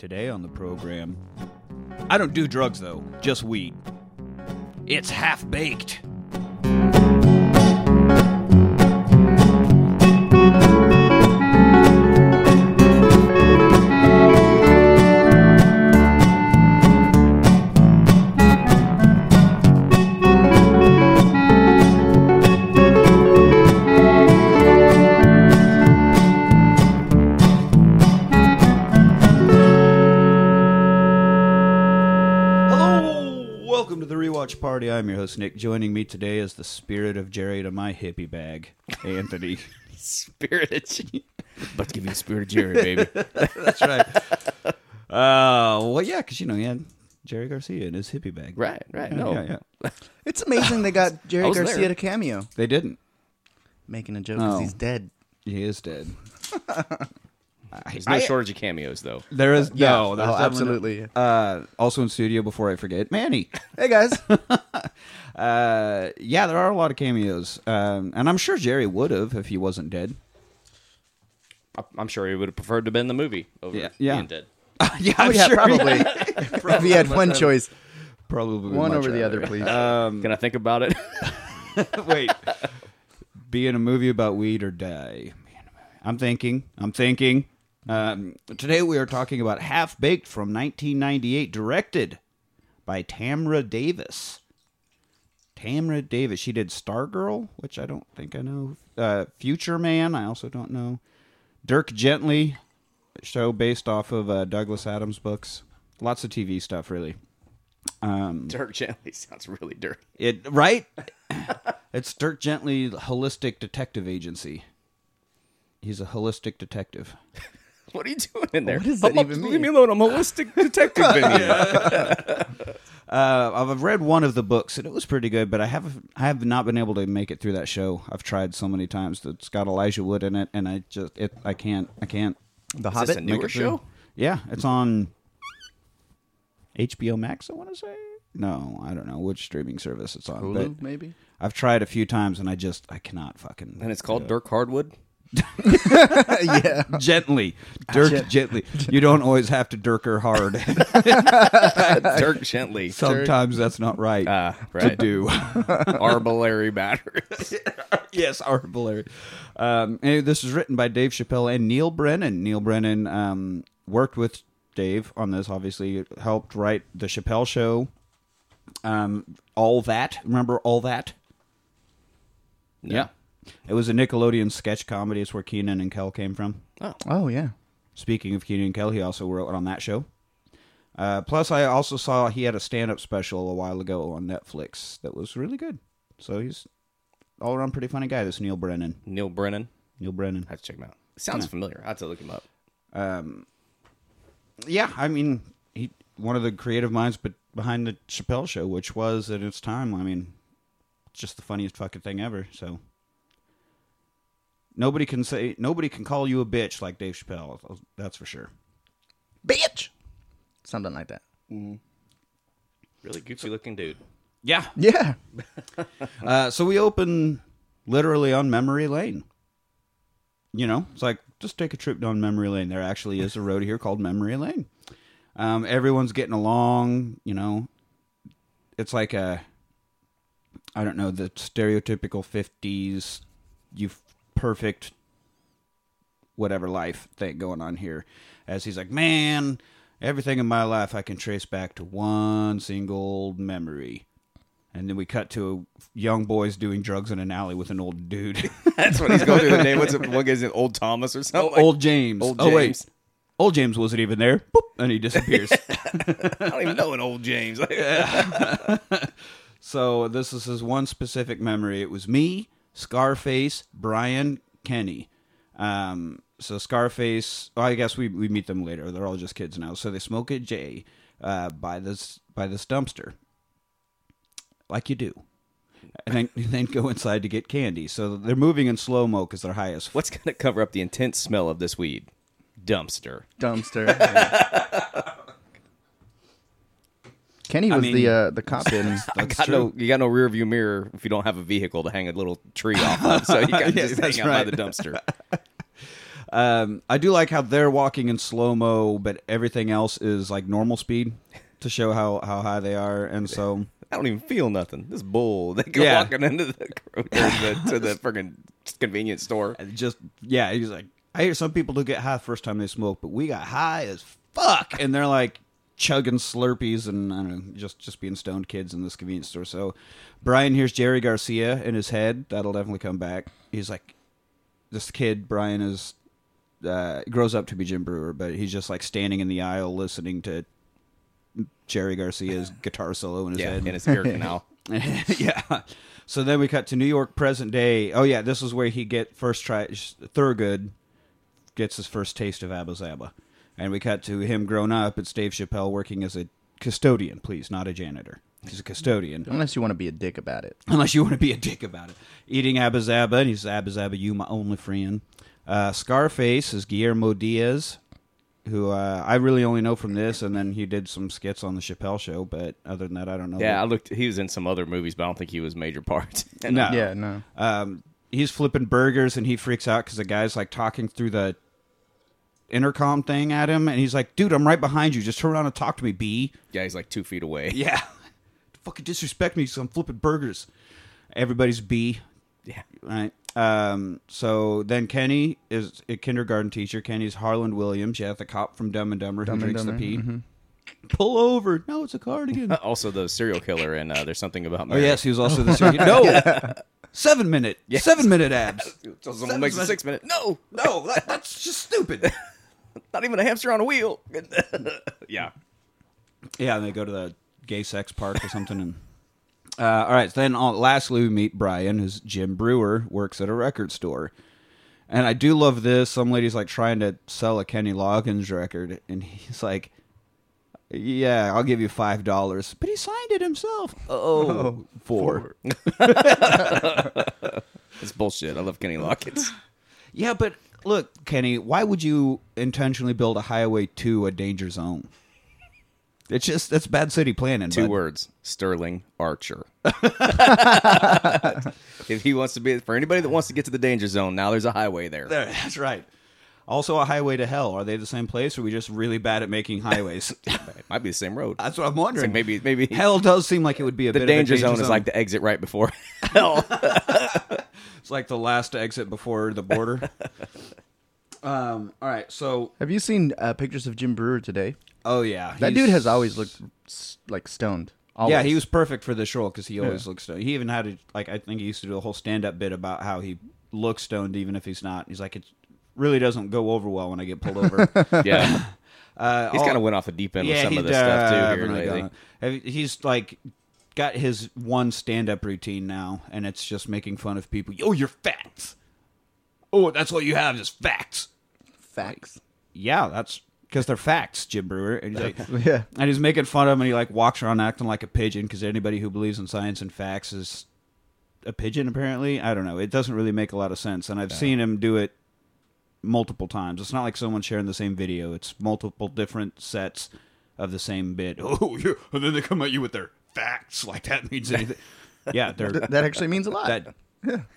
Today on the program, I don't do drugs though, just weed. It's half baked. Joining me today is the spirit of Jerry to my hippie bag, Anthony. Spirit of G- About to give you the spirit of Jerry, baby. That's right. Uh, well, yeah, because you know he had Jerry Garcia in his hippie bag. right, right. Yeah, No. yeah, yeah. It's amazing they got Jerry was Garcia there. to cameo, They didn't. making a joke because Oh. he's dead. He is dead. There's no I- shortage of cameos, though. There is Yeah. no. There's Oh, definitely- absolutely. Uh, also in studio before I forget, Manny. Hey guys, Uh, yeah, there are a lot of cameos, um, and I'm sure Jerry would have if he wasn't dead. I- I'm sure he would have preferred to have been in the movie over Yeah, yeah. being dead. yeah, oh I'm yeah, sure. probably. if he had one choice, Probably one much over the other, please. Um, Can I think about it? wait, be in a movie about weed or die? I'm thinking. I'm thinking. Um, today we are talking about Half Baked from 1998, directed by Tamra Davis. Tamra Davis. She did Stargirl, which I don't think I know. Uh, Future Man. I also don't know. Dirk Gently, show based off of uh, Douglas Adams books. Lots of TV stuff, really. Um, Dirk Gently sounds really dirty. it right? it's Dirk Gently Holistic Detective Agency. He's a holistic detective. What are you doing in there? What does I'm that up- even Leave me alone. I'm a holistic detective in here. Uh, I've read one of the books and it was pretty good, but I have I have not been able to make it through that show. I've tried so many times. It's got Elijah Wood in it, and I just it I can't I can't. the Is Hobbit. this a newer show? Yeah, it's on HBO Max. I want to say no, I don't know which streaming service it's on, Hulu, but maybe. I've tried a few times and I just I cannot fucking. And it's called Dirk Hardwood. yeah, gently, Dirk Gen- gently. You don't always have to dirk her hard. Dirk Gently. Sometimes that's not right Ah, to right. do. Arbilary batteries. yes, arbitrary. Um, and this is written by Dave Chappelle and Neal Brennan. Neal Brennan um, worked with Dave on this. Obviously, helped write the Chappelle Show. Um, all that. Remember all that? Yeah. It was a Nickelodeon sketch comedy. It's where Kenan and Kel came from. Oh oh yeah. Speaking of Kenan and Kel, he also wrote on that show. Uh, plus, I also saw he had a stand-up special a while ago on Netflix that was really good. So he's all around pretty funny guy. This Neal Brennan. Neal Brennan. Neal Brennan. I have to check him out. Sounds familiar. I have to look him up. Um, yeah, I mean, he one of the creative minds, but behind the Chappelle Show, which was at its time, I mean, just the funniest fucking thing ever. So nobody can say nobody can call you a bitch like Dave Chappelle. That's for sure. Bitch. Something like that. Really goofy looking dude. Yeah. Yeah. Uh, so we open literally on memory lane. You know, it's like just take a trip down memory lane. There actually is a road here called Memory Lane. Um, everyone's getting along. You know, it's like a, I don't know, the stereotypical fifties, you perfect, whatever life thing going on here. As he's like, man, everything in my life I can trace back to one single memory. And then we cut to a young boys doing drugs in an alley with an old dude. That's what he's going through the name. What's it? What guy's name? Old Thomas or something? like- old James. Old Oh wait, James. old James wasn't even there. Boop, and he disappears. I don't even know an old James. so this is his one specific memory. It was me, Scarface, Brian, Kenny. Um, so Scarface. Oh, I guess we we meet them later. They're all just kids now. So they smoke at Jay uh, by this by this dumpster, like you do. And then, then go inside to get candy. So they're moving in slow mo because they're high as f- What's going to cover up the intense smell of this weed? Dumpster. Dumpster. Kenny I was mean- the uh, the cop in. I That's got true. no, you got no rear view mirror if you don't have a vehicle to hang a little tree off of. So you got to Yes, just hang out right. by the dumpster. Um, I do like how they're walking in slow mo, but everything else is like normal speed to show how, how high they are, and so I don't even feel nothing. This bull. They go Yeah. walking into the, the to the freaking convenience store. And just yeah, he's like, I hear some people do get high the first time they smoke, but we got high as fuck, and they're like chugging Slurpees and I don't know, just just being stoned kids in this convenience store. So Brian hears Jerry Garcia in his head. That'll definitely come back. He's like, this kid Brian is uh, grows up to be Jim Breuer, but he's just like standing in the aisle listening to Jerry Garcia's guitar solo in his Yeah, head. in his ear canal. yeah. So then we cut to New York present day. Oh yeah, this is where he get first try Thurgood gets his first taste of Abba Zaba. And we cut to him grown up. It's Dave Chappelle working as a custodian, please, not a janitor. He's a custodian. Unless you want to be a dick about it. Unless you want to be a dick about it. Eating Abba Zaba, and he's Abba Zaba, you my only friend. Uh, Scarface is Guillermo Diaz, who uh, I really only know from this, and then he did some skits on the Chappelle show, but other than that, I don't know. Yeah, I looked. He was in some other movies, but I don't think he was major part. No. Yeah, no. um, he's flipping burgers and he freaks out because the guy's like talking through the intercom thing at him and he's like dude i'm right behind you. Just turn around and talk to me b. Yeah, he's like two feet away. yeah. Fucking disrespect me because i'm flipping burgers. Everybody's b. Yeah. right? Um, so then kenny is a kindergarten teacher. Kenny's harland williams. Yeah the cop from dumb and dumber Dumb who and drinks the Dumber, pee. pull over. No it's a cardigan. Also, the serial killer, and uh, there's something about oh yes he was also the serial no! Seven minute. Yes. seven minute abs. So someone makes a six minute. No, no that, that's just stupid not even a hamster on a wheel. yeah. Yeah, and they go to the gay sex park or something. And uh, all right, so then uh, lastly we meet Brian, who's Jim Breuer, works at a record store. And I do love this. Some lady's like trying to sell a Kenny Loggins record, and he's like, "Yeah, I'll give you five dollars," but he signed it himself. Oh, four. It's bullshit. I love Kenny Loggins. Yeah, but look, Kenny, why would you intentionally build a highway to a danger zone? It's just that's bad city planning. Two bud. words: Sterling Archer. if he wants to be, for anybody that wants to get to the danger zone, now there's a highway there. There, that's right. Also, a highway to hell. Are they the same place, or are we just really bad at making highways? It might be the same road. that's what I'm wondering. like maybe, maybe hell does seem like it would be a the bit danger, of a zone, is like the exit right before hell. it's like the last exit before the border. um. All right. So, Have you seen uh, pictures of Jim Breuer today? oh yeah, That dude has always looked like stoned. Always. Yeah, he was perfect for this role because he always Yeah. looks stoned. He even had a, like I think he used to do a whole stand up bit about how he looks stoned even if he's not. He's like it really doesn't go over well when I get pulled over. yeah, uh, he's kind of went off the deep end with some of this stuff too here definitely lately. gone. He's like got his one stand-up routine now, and it's just making fun of people. Oh, you're facts. Oh, that's all you have is facts. facts. Yeah, that's because they're facts, Jim Breuer. And he's, like, Yeah. and he's making fun of him, and he like walks around acting like a pigeon because anybody who believes in science and facts is a pigeon. Apparently, I don't know. It doesn't really make a lot of sense, and I've seen him do it multiple times. It's not like someone sharing the same video. It's multiple different sets of the same bit. Oh, yeah. and then they come at you with their facts like that means anything. yeah, they're that actually means a lot. that.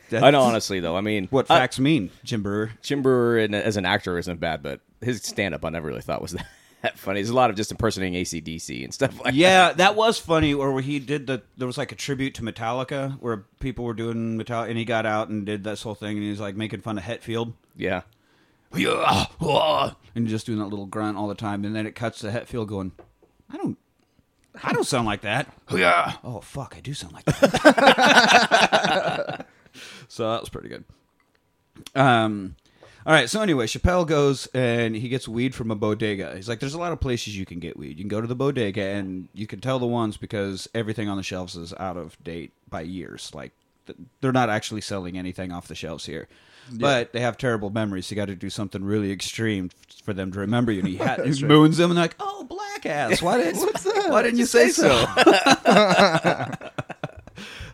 that I know, honestly, though. I mean, what I- facts mean, Jim Breuer. Jim Breuer in, as an actor isn't bad, but his stand up I never really thought was that funny. There's a lot of just impersonating ACDC and stuff like that. Yeah, that was funny. Or where he did the there was like a tribute to Metallica where people were doing Metallica, and he got out and did this whole thing, and he's like making fun of Hetfield. Yeah. Yeah, ah, and just doing that little grunt all the time, and then it cuts to Hetfield going, "I don't, I don't sound like that." Yeah. Oh fuck, I do sound like that. so that was pretty good. Um. All right. So anyway, Chappelle goes and he gets weed from a bodega. He's like, "There's a lot of places you can get weed. You can go to the bodega, and you can tell the ones because everything on the shelves is out of date by years. Like they're not actually selling anything off the shelves here." But they have terrible memories. So you got to do something really extreme for them to remember you. And he, ha- he moons them and they're like, "Oh, black ass! Why did why didn't you say so?"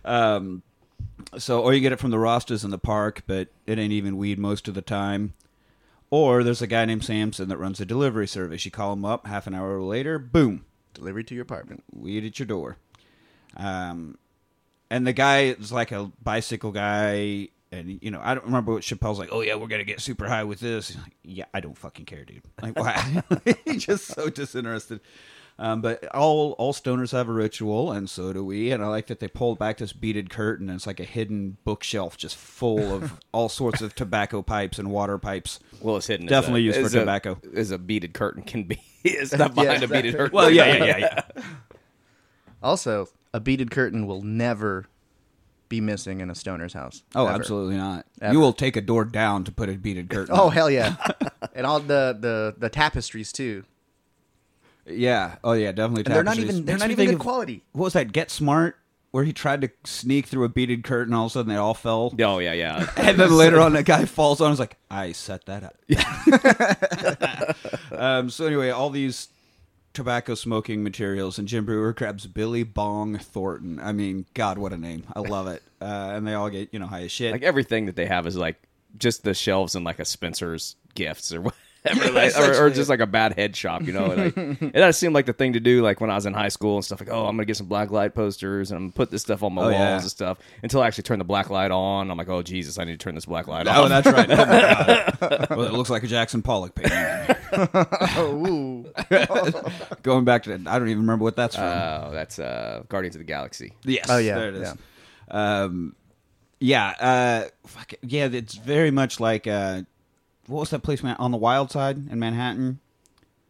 um, so, or you get it from the Rastas in the park, but it ain't even weed most of the time. Or there's a guy named Samson that runs a delivery service. You call him up, half an hour later, boom, Delivery to your apartment. weed at your door. Um, and the guy is like a bicycle guy. And you know, I don't remember what Chappelle's like. Oh yeah, we're gonna get super high with this. Like, yeah, I don't fucking care, dude. Like, why? He's just so disinterested. Um, but all all stoners have a ritual, and so do we. And I like that they pulled back this beaded curtain, and it's like a hidden bookshelf just full of all sorts of tobacco pipes and water pipes. Well, it's hidden. Definitely used for a- tobacco. As a beaded curtain can be. it's not behind a beaded curtain. Well, yeah, yeah, yeah, yeah. Also, a beaded curtain will never be missing in a stoner's house. Oh, Ever. absolutely not. Ever. You will take a door down to put a beaded curtain. Oh up. hell yeah! and all the, the the tapestries too. yeah. Oh yeah, definitely. And they're not even they're Makes not even good of- quality. What was that? Get Smart, where he tried to sneak through a beaded curtain, all of a sudden they all fell. Oh yeah, yeah. And then later on, the guy falls on. I was like, I set that up. um, so anyway, all these tobacco smoking materials, and Jim Breuer grabs Billy Bong Thornton. I mean, God, what a name! I love it. Uh, and they all get you know high as shit. like everything that they have is like just the shelves in like a Spencer's gifts or whatever, Yeah, like, or, or just like a bad head shop, you know. Like, it does seem like the thing to do, like when I was in high school and stuff. Like, oh, I'm gonna get some black light posters and I'm gonna put this stuff on my Oh, walls yeah. and stuff. Until I actually turn the black light on, I'm like, oh Jesus, I need to turn this black light Oh, on. that's right. Oh well, it looks like a Jackson Pollock painting. Oh, ooh. Going back to, I don't even remember what that's from. Oh, that's uh, Guardians of the Galaxy. Yes. Oh, yeah, There it is. Um, yeah. Uh, fuck it. yeah. It's very much like uh, what was that place man on the Wild Side in Manhattan?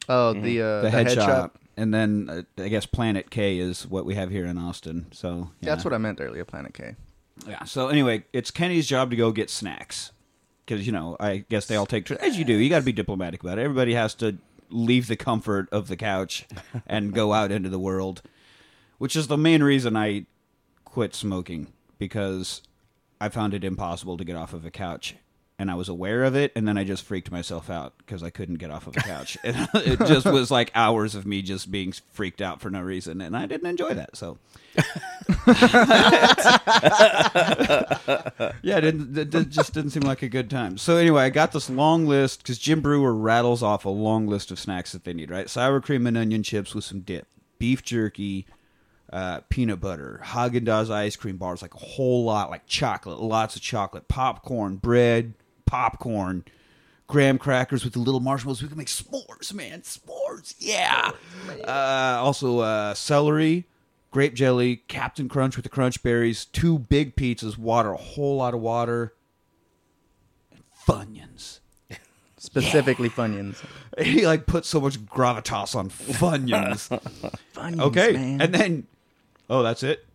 oh the uh, The, head, shop. And then uh, I guess Planet K is what we have here in Austin. So yeah. That's what I meant earlier. Planet K. Yeah. So anyway, it's Kenny's job to go get snacks because you know I guess they all take as you do. You got to be diplomatic about it. Everybody has to leave the comfort of the couch and go out into the world, which is the main reason I quit smoking because I found it impossible to get off of a couch. And I was aware of it, and then I just freaked myself out because I couldn't get off of the couch. and it just was like hours of me just being freaked out for no reason, and I didn't enjoy that. So, yeah, it, didn't, it did- just didn't seem like a good time. So anyway, I got this long list because Jim Breuer rattles off a long list of snacks that they need. Right, sour cream and onion chips with some dip, beef jerky, uh, peanut butter, Haagen Dazs ice cream bars, like a whole lot, like chocolate, lots of chocolate, popcorn, bread, popcorn. Graham crackers with the little marshmallows. We can make s'mores, man. S'mores, yeah. Uh, also, uh, celery, grape jelly, Captain Crunch with the crunch berries, two big pizzas, water, a whole lot of water, and Funyuns. Specifically Funyuns. He like put so much gravitas on Funyuns. Funyuns, okay, man. and then oh, that's it.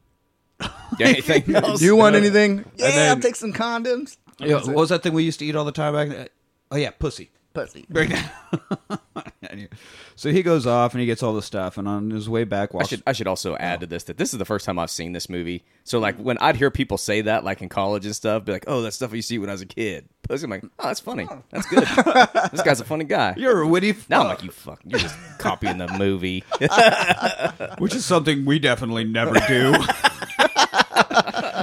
Yeah, anything else? Do you want anything? Yeah, then- I'll take some condoms. Yeah, what was that thing we used to eat all the time back? then? Oh yeah, pussy. Pussy. Break down. So he goes off and he gets all the stuff, and on his way back, I should I should also add to this that this is the first time I've seen this movie. So like when I'd hear people say that like in college and stuff, be like, "Oh, that's stuff I used to see when I was a kid." Pussy, I'm like, "Oh, that's funny. That's good. this guy's a funny guy." You're a witty now I'm like, "You fuck, you're just copying the movie." which is something we definitely never do.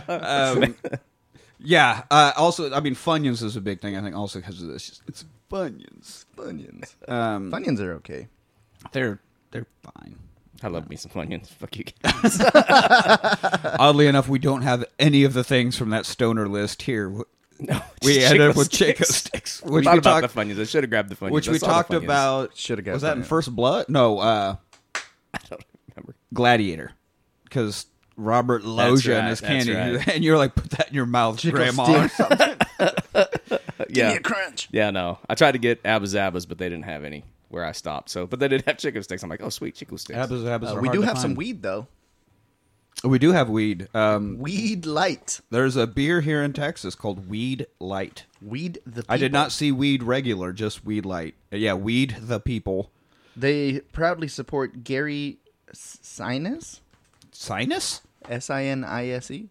um, yeah. Uh, also, I mean, Funyuns is a big thing. I think also because of this. It's Funyuns. Funyuns. Um, Funyuns are okay. they're they're fine. I love me some onions. Fuck you. guys. Oddly enough, we don't have any of the things from that stoner list here. No, We just ended up with sticks. Chico sticks, I which thought we about talked, the Funyuns. I should have grabbed the Funyuns. which I we saw the talked Funyuns. about. Shoulda got Was that in First Blood? No, uh, I don't remember. Gladiator, because Robert Loja Loggia and his candy, right. and you're like, put that in your mouth, Chico Grandma. stick something. Give Yeah, me a crunch. yeah. No, I tried to get Abba Zabbas, but they didn't have any where I stopped. So, but they did have chicken sticks. I'm like, "Oh, sweet chicken sticks." Abba's- Abba's Uh, are we hard do to have some weed though. We do have weed. Um, Weed light. there's a beer here in Texas called Weed Light. Weed the. People. I did not see Weed Regular, just Weed Light. Yeah, Weed the People. They proudly support Gary S- Sinus. Sinus? S I N I S E.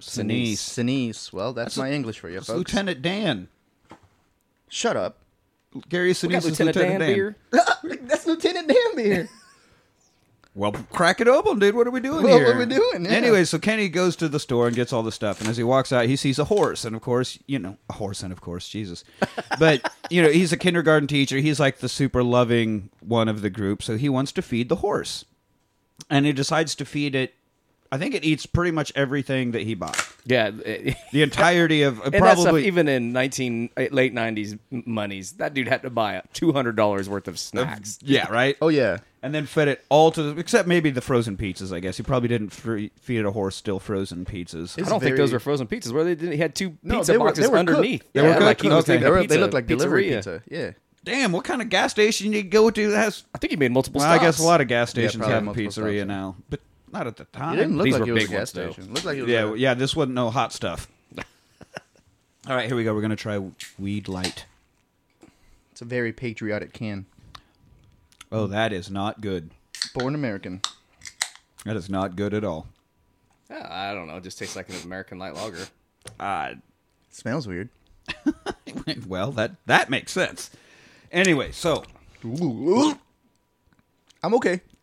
Sinise. Sinise. Well, that's, That's my English for you, folks. Lieutenant Dan. Shut up. Gary We Sinise is Lieutenant, Lieutenant Dan, beer. that's Lieutenant Dan here. Well, crack it open, dude. What are we doing Well, here? what are we doing? Yeah. Anyway, so Kenny goes to the store and gets all the stuff, and as he walks out, he sees a horse, and of course, you know, a horse, and of course, Jesus. But you know, he's a kindergarten teacher. He's like the super loving one of the group, so he wants to feed the horse, and he decides to feed it I think it eats pretty much everything that he bought. Yeah, The entirety of and that stuff, probably even in nineteen eh, late nineties monies, that dude had to buy two hundred dollars worth of snacks. yeah, right. Oh yeah. and then fed it all to the except maybe the frozen pizzas. I guess he probably didn't free, feed a horse still frozen pizzas. It's I don't think those were frozen pizzas. Where they didn't, he had two No, pizza they were- boxes they were cooked. underneath. They were yeah, cooked? like he was They, a were, pizza, they look like delivery pizzeria. pizza. Yeah. Damn, what kind of gas station you go to that has? I think he made multiple Well, I guess a lot of gas stations probably have a pizzeria stops. now, but not at the time. It didn't look These like were it was a big gas ones, though. station. Looked like it was yeah, a- yeah. This wasn't no hot stuff. all right, here we go. We're gonna try Weed Light. It's a very patriotic can. Oh, that is not good. Born American. That is not good at all. Yeah, I don't know. It just tastes like an American light lager. Uh, Smells weird. well, that that makes sense. Anyway, so I'm okay.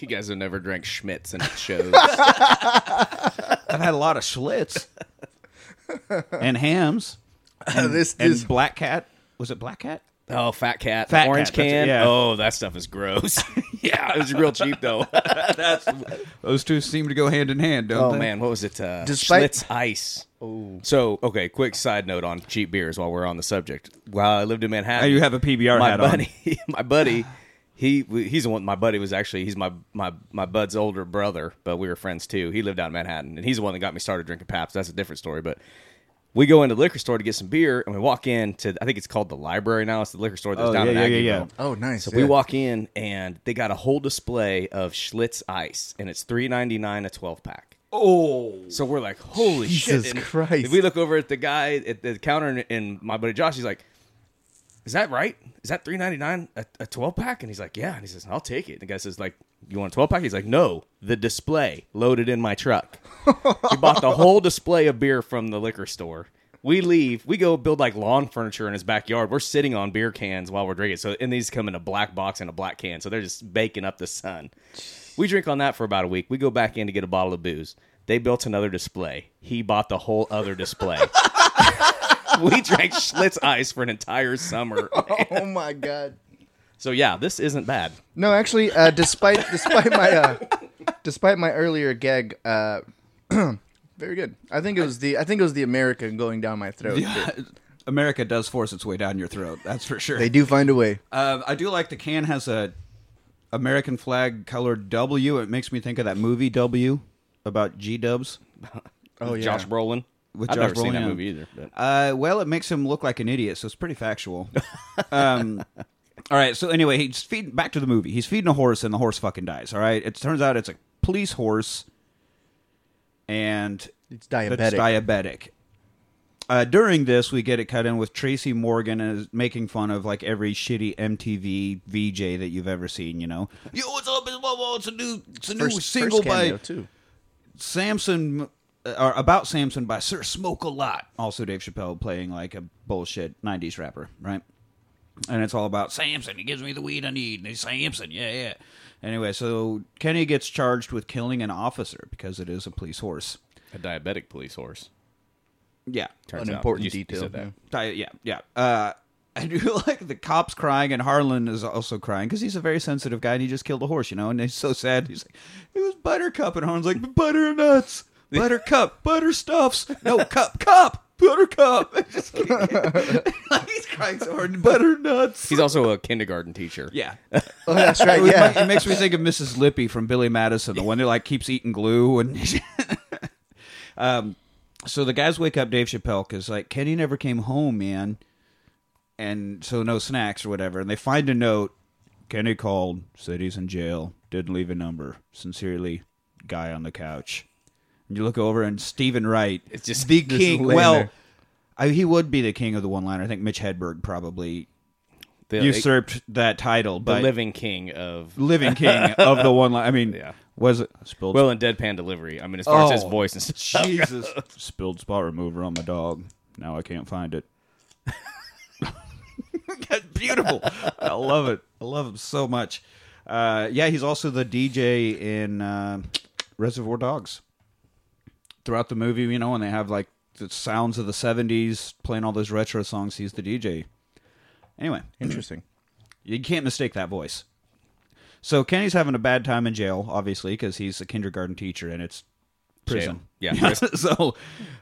You guys have never drank Schmitz and it shows. I've had a lot of Schlitz and hams And, this and is Black Cat. Was it Black Cat? oh, Fat Cat, Fat the orange Cat, can. yeah. Oh, that stuff is gross. yeah, it was real cheap though. Those two seem to go hand in hand, don't oh they? man, what was it? Uh, Despite- Schlitz Ice. Oh. So okay, quick side note on cheap beers while we're on the subject. While I lived in Manhattan, Now you have a PBR my hat on. buddy, my buddy, he he's the one. My buddy was actually he's my my my bud's older brother, but we were friends too. He lived out in Manhattan, and he's the one that got me started drinking Paps. That's a different story, but. We go into the liquor store to get some beer, and we walk in to I think it's called the library now. It's the liquor store that's Oh, down yeah, in yeah, yeah, Aggieville. yeah. Oh, nice. So yeah. we walk in, and they got a whole display of Schlitz Ice, and it's three ninety nine a twelve pack. Oh, So we're like, holy Jesus shit! And Christ. if we look over at the guy at the counter, and, and my buddy Josh, he's like, "Is that right? Is that three ninety nine a, twelve pack?" And he's like, "Yeah." And he says, "I'll take it." And the guy says, "Like, you want a twelve pack?" He's like, "No, the display loaded in my truck." he bought the whole display of beer from the liquor store. We leave. We go build like lawn furniture in his backyard. We're sitting on beer cans while we're drinking. So and these come in a black box and a black can. So they're just baking up the sun. We drink on that for about a week. We go back in to get a bottle of booze. They built another display. He bought the whole other display. we drank Schlitz Ice for an entire summer. Oh my god. So yeah, this isn't bad. No, actually, uh, despite despite my uh, despite my earlier gag, uh, very good. I think it was the I think it was the American going down my throat. America does force its way down your throat. That's for sure. They do find a way. Uh, I do like the can has a American flag colored W. It makes me think of that movie W about G Dubs. Oh yeah. Josh Brolin. With I've Josh never seen Brolin, that movie either. But. Uh, well, it makes him look like an idiot, so it's pretty factual. um, all right. So anyway, he's feeding back to the movie. He's feeding a horse, and the horse fucking dies. All right. It turns out it's a police horse, and It's diabetic. That's diabetic. Uh, during this, we get it cut in with Tracy Morgan and making fun of like every shitty MTV VJ that you've ever seen. You know, yo, what's up? It's, whoa, whoa, it's a new, it's a new First, single first by too. Samson, or about Samson by Sir Smoke a Lot. Also, Dave Chappelle playing like a bullshit '90s rapper, right? And it's all about Samson. He gives me the weed I need. And he's Samson, yeah, yeah. Anyway, so Kenny gets charged with killing an officer because it is a police horse. A diabetic police horse. Yeah, Turns An out. important You you detail. said that. Di- yeah, yeah. Uh, I do like the cops crying, and Harland is also crying because he's a very sensitive guy, and he just killed a horse, you know. And he's so sad. He's like, "It was Buttercup," and Harland's like, "Butternuts, Buttercup, Butterstuffs, no cup, cup, Buttercup." Just he's crying so hard. Butternuts. He's also a kindergarten teacher. yeah. Oh, that's right. It, Yeah. it makes me think of Mrs. Lippy from Billy Madison, the one that like keeps eating glue and. um, so the guys wake up Dave Chappelle because like Kenny never came home, man, and so no snacks or whatever. And they find a note. Kenny called, said he's in jail, didn't leave a number. Sincerely, guy on the couch. And you look over and Steven Wright, It's just- the just king. laying Well. I, he would be the king of the one-liner. I think Mitch Hedberg probably The, usurped that title, the but living king of. living king of the one line. I mean, Yeah. was it spilled? Well, in deadpan delivery. I mean, as far as his Oh, voice and stuff. Jesus, spilled spot remover on my dog. Now I can't find it. Beautiful. I love it. I love him so much. Uh, yeah, he's also the DJ in uh, Reservoir Dogs. Throughout the movie, you know, when they have like the sounds of the '70s playing all those retro songs, he's the DJ. Anyway, Interesting. you can't mistake that voice. So Kenny's having a bad time in jail, obviously, because he's a kindergarten teacher and it's prison. Jail. Yeah. so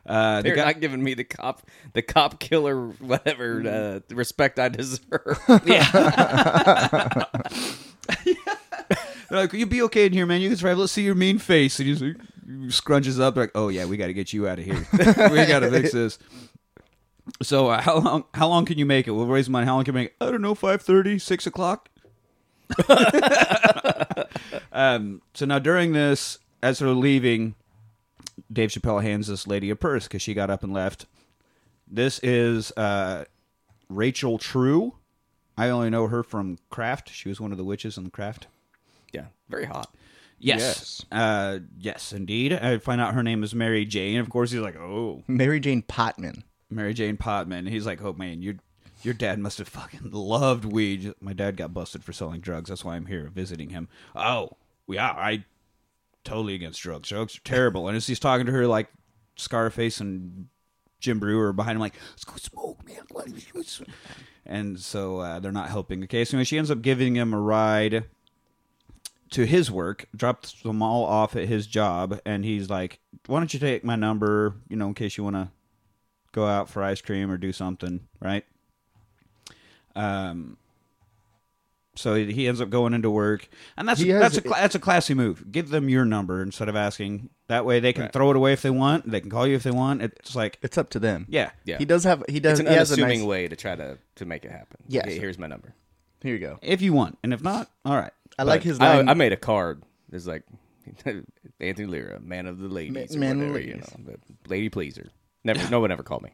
uh, They're guy, not giving me the cop, the cop killer, whatever uh, the respect I deserve. Yeah. they're like, you'll be okay in here, man. You can survive. Let's see your mean face." And he's like, scrunches up, like, "Oh yeah, we got to get you out of here. we got to fix this." So uh, how long? How long can you make it? We'll raise money. How long can you make? It? I don't know. 5.30, 6 o'clock. um, so now during this, as they're leaving, Dave Chappelle hands this lady a purse because she got up and left. This is uh, Rachel True. I only know her from Craft. She was one of the witches in Craft. yeah, very hot. Yes. Yes. Uh, yes, indeed. I find out her name is Mary Jane. Of course, he's like, oh, Mary Jane Potman. Mary Jane Potman. He's like, oh man, your your dad must have fucking loved weed. My dad got busted for selling drugs. That's why I'm here visiting him. Oh, yeah, I totally against drugs. Drugs are terrible. And as he's talking to her, like Scarface and Jim Breuer behind him, like, let's go smoke, man. And so uh, they're not helping the case. Anyway, she ends up giving him a ride to his work, drops them all off at his job, and he's like, "Why don't you take my number, you know, in case you want to go out for ice cream or do something, right?" Um. So he he ends up going into work, and that's He has- that's a cla- that's a classy move. Give them your number instead of asking. That way, they can Right. throw it away if they want. They can call you if they want. It's like, It's up to them. yeah, Yeah, He does have. He does. It's an he has a unassuming nice. way to try to to make it happen. Yes. Okay, here's my number. Here you go. if you want, and if not, all right. I like But- his I, line. I made a card. It's like Anthony Lira, man of the ladies, Ma- or man of the whatever, you ladies. know, lady pleaser. Never, no one ever called me.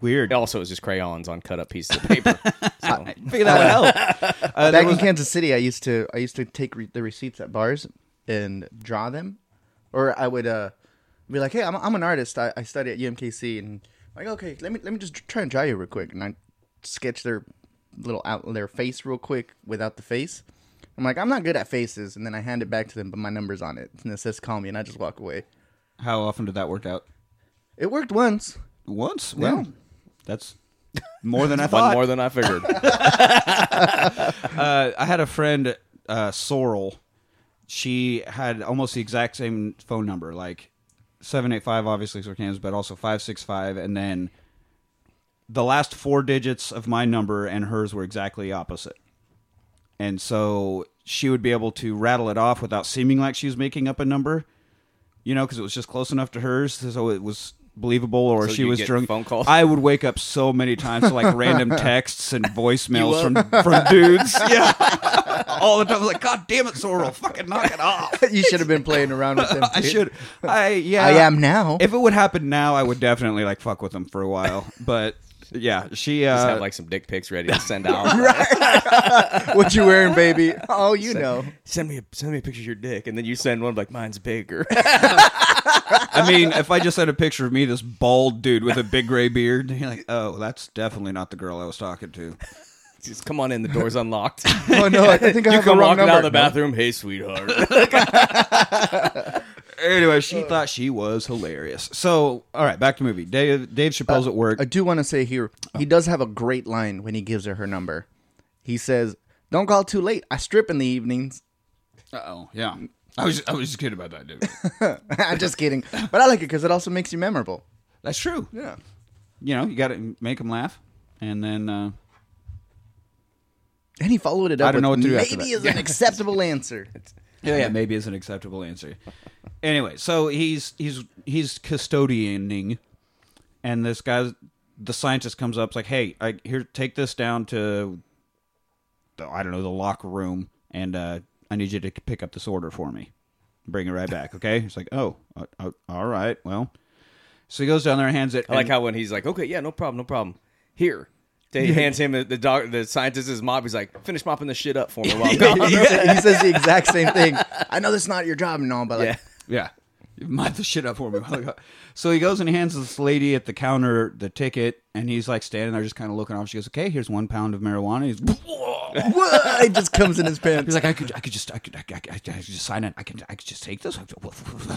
Weird. It also was just crayons on cut up pieces of paper. So, Figure that would help. Uh, there Back was- in Kansas City, I used to I used to take re- the receipts at bars and draw them, or I would uh be like, "Hey, I'm, I'm an artist. I, I study at UMKC, and like, okay, let me let me just try and draw you real quick." And I sketch their little out their face real quick without the face. I'm like, I'm not good at faces, and then I hand it back to them, but my number's on it, and it says "call me," and I just walk away. How often did that work out? It worked once. Once. Well, that's more than I fun thought. more than I figured. uh, I had a friend, uh, Sorrel. She had almost the exact same phone number, like seven eight five, obviously for Kansas, but also five six five, and then the last four digits of my number and hers were exactly opposite. And so she would be able to rattle it off without seeming like she was making up a number, you know, because it was just close enough to hers, so it was believable. Or So she was get drunk. phone calls? I would wake up so many times to like random texts and voicemails from from dudes. Yeah, all the time. I was like, God damn it, Sorrel, fucking knock it off. you should have been playing around with them. I should. I yeah. I am now. If it would happen now, I would definitely like fuck with them for a while. But yeah, she Just uh, have like some dick pics ready to send out. what you wearing, baby? Oh, you know. Send me a send me a picture of your dick, and then you send one like mine's bigger. I mean, if I just had a picture of me, this bald dude with a big gray beard, you're like, oh, that's definitely not the girl I was talking to. Just come on in, the door's unlocked. Oh no, I think I you have the come wrong walking number. out of the bathroom. Hey, sweetheart. Anyway, she thought she was hilarious. So, all right, back to movie. Dave, Dave Chappelle's at work. I do want to say here, he does have a great line when he gives her her number. He says, "Don't call too late. I strip in the evenings." Uh oh, yeah. I was I was just kidding about that, dude. I'm just kidding, but I like it because it also makes you memorable. That's true. Yeah. You know, you got to make them laugh, and then uh, And he followed it up. I don't know with what to do after maybe that. is an acceptable answer. yeah, yeah, maybe is an acceptable answer. Anyway, so he's he's he's custodianing, and this guy, the scientist comes up, it's like, "Hey, I here take this down to, the, I don't know, the locker room, and uh, I need you to pick up this order for me, bring it right back, okay?" He's like, "Oh, uh, uh, all right, well." So he goes down there and hands it. I like and- how when he's like, "Okay, yeah, no problem, no problem." Here, he hands him the dog. The scientist his mop. He's like, "Finish mopping this shit up for me." While I'm gone." he, says, he says the exact same thing. I know that's not your job and all, but like, yeah. Yeah. You Mop the shit up for me. so he goes and he hands this lady at the counter the ticket, and he's like standing there just kind of looking off. She goes, "Okay, here's one pound of marijuana." He's, what? It just comes in his pants. he's like, "I could, I could just, I could, I could, I could, I could just sign it. I could, I could just take this."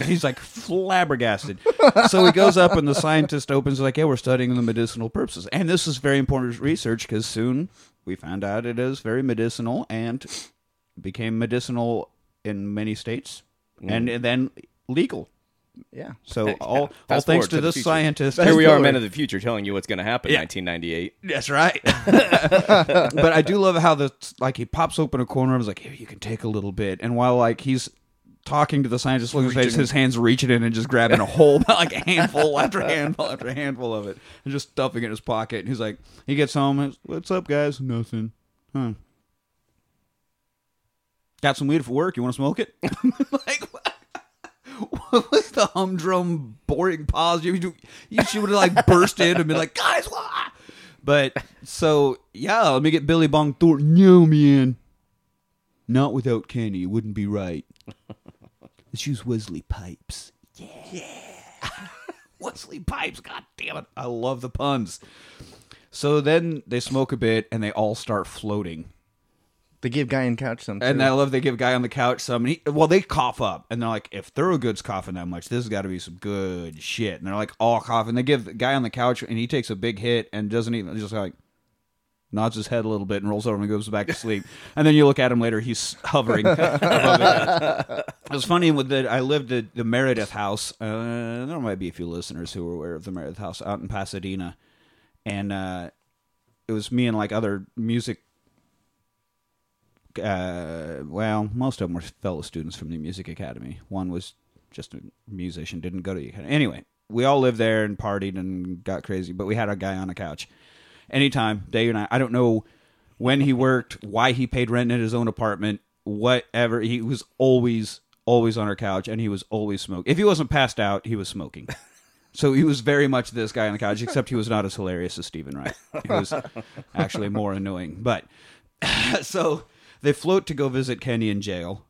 He's like flabbergasted. so he goes up, and the scientist opens like, "Yeah, we're studying the medicinal purposes, and this is very important research because soon we found out it is very medicinal and became medicinal in many states, Mm. and, and then legal. Yeah. So Yeah. all all Fast thanks forward to to the this future. scientist. Here we are, men of the future, telling you what's going to happen in Yeah. 1998. That's right. but I do love how the like he pops open a corner and is like, "Here, you can take a little bit." And while like he's talking to the scientist, look at his face, his hands reaching in and just grabbing a whole like a handful after handful after handful of it, and just stuffing it in his pocket. And he's like, he gets home, and, "What's up, guys? Nothing, huh?" Got some weed for work. You want to smoke it? like, what was the humdrum, boring pause? You, you, you should have like burst in and been like, guys, what? But so yeah, let me get Billy Bong Thornton. No, man, not without Kenny. It wouldn't be right. Let's use Wesley Pipes. Yeah, Wesley Pipes. God damn it, I love the puns. So then they smoke a bit and they all start floating. They give guy in couch some. And too. I love they give guy on the couch some. And he, well, they cough up, and they're like, "If Thurgood's coughing that much, this has got to be some good shit." And they're like, all coughing. They give the guy on the couch, and he takes a big hit and doesn't even just like nods his head a little bit and rolls over and goes back to sleep. and then you look at him later; he's hovering. above it. It was funny with the I lived at the Meredith House. Uh, there might be a few listeners who are aware of the Meredith House out in Pasadena, and uh, it was me and like other music uh, well, most of them were fellow students from the music academy. One was just a musician, didn't go to the academy. Anyway, we all lived there and partied and got crazy, but we had a guy on a couch. Anytime, day or night. I don't know when he worked, why he paid rent in his own apartment, whatever. He was always, always on our couch, and he was always smoking. If he wasn't passed out, he was smoking. So he was very much this guy on the couch, except he was not as hilarious as Steven Wright. He was actually more annoying. But so they float to go visit Kenny in jail.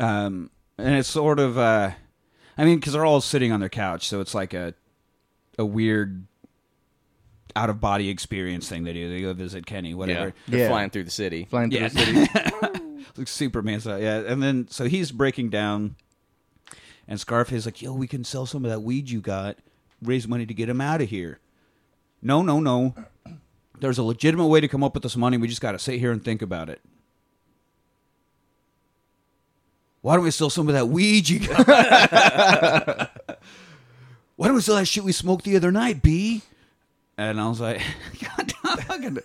Um, and it's sort of, uh, I mean, because they're all sitting on their couch, so it's like a a weird out of body experience thing they do. They go visit Kenny, Yeah, whatever. they're Yeah. flying through the city. flying through Yeah. the city. like Superman style, yeah. And then so he's breaking down, and Scarface is like, "Yo, we can sell some of that weed you got, raise money to get him out of here." No, no, no. There's a legitimate way to come up with this money. We just got to sit here and think about it. Why don't we sell some of that weed you got? Why don't we sell that shit we smoked the other night, B? And I was like, God, fucking.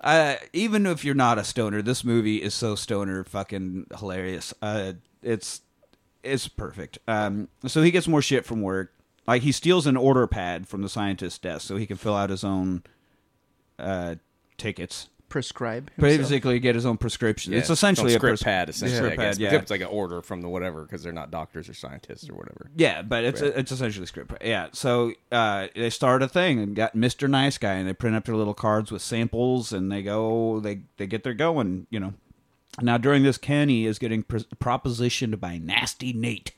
Uh, even if you're not a stoner, this movie is so stoner fucking hilarious. Uh, it's it's perfect. Um, so he gets more shit from work. Like he steals an order pad from the scientist's desk so he can fill out his own uh, tickets. Prescribe. himself. Basically, get his own prescription. Yeah, it's essentially a script pres- pad, essentially. Script I guess. pad, yeah. It's like an order from the whatever because they're not doctors or scientists or whatever. Yeah, but it's it's essentially script. Yeah, so uh, they start a thing and got Mister Nice Guy, and they print up their little cards with samples, and they go, they they get their going, you know. Now during this, Kenny is getting pr- propositioned by Nasty Nate,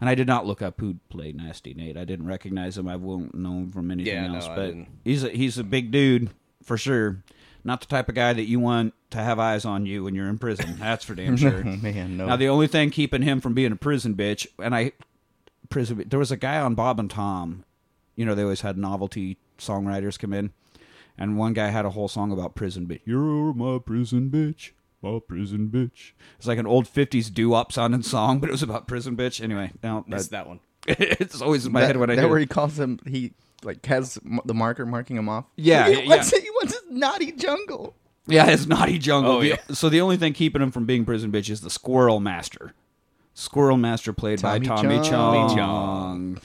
and I did not look up who played Nasty Nate. I didn't recognize him. I won't know him from anything Yeah, no, else, I but didn't. he's a, he's a big dude for sure. Not the type of guy that you want to have eyes on you when you're in prison. That's for damn sure. Man, no. Now the only thing keeping him from being a prison bitch, and I prison. There was a guy on Bob and Tom. You know they always had novelty songwriters come in, and one guy had a whole song about prison bitch. You're my prison bitch, my prison bitch. It's like an old '50s doo-wop sounding song, but it was about prison bitch. Anyway, no, Missed that, that one. it's always in my that, head when I that hear. where he calls him. He like has the marker marking him off. Yeah, he yeah. wants, he wants his naughty jungle. Yeah, his naughty jungle. Oh, The- yeah. So the only thing keeping him from being prison bitch is the Squirrel Master. Squirrel Master played by Tommy Tommy Chong. Chong.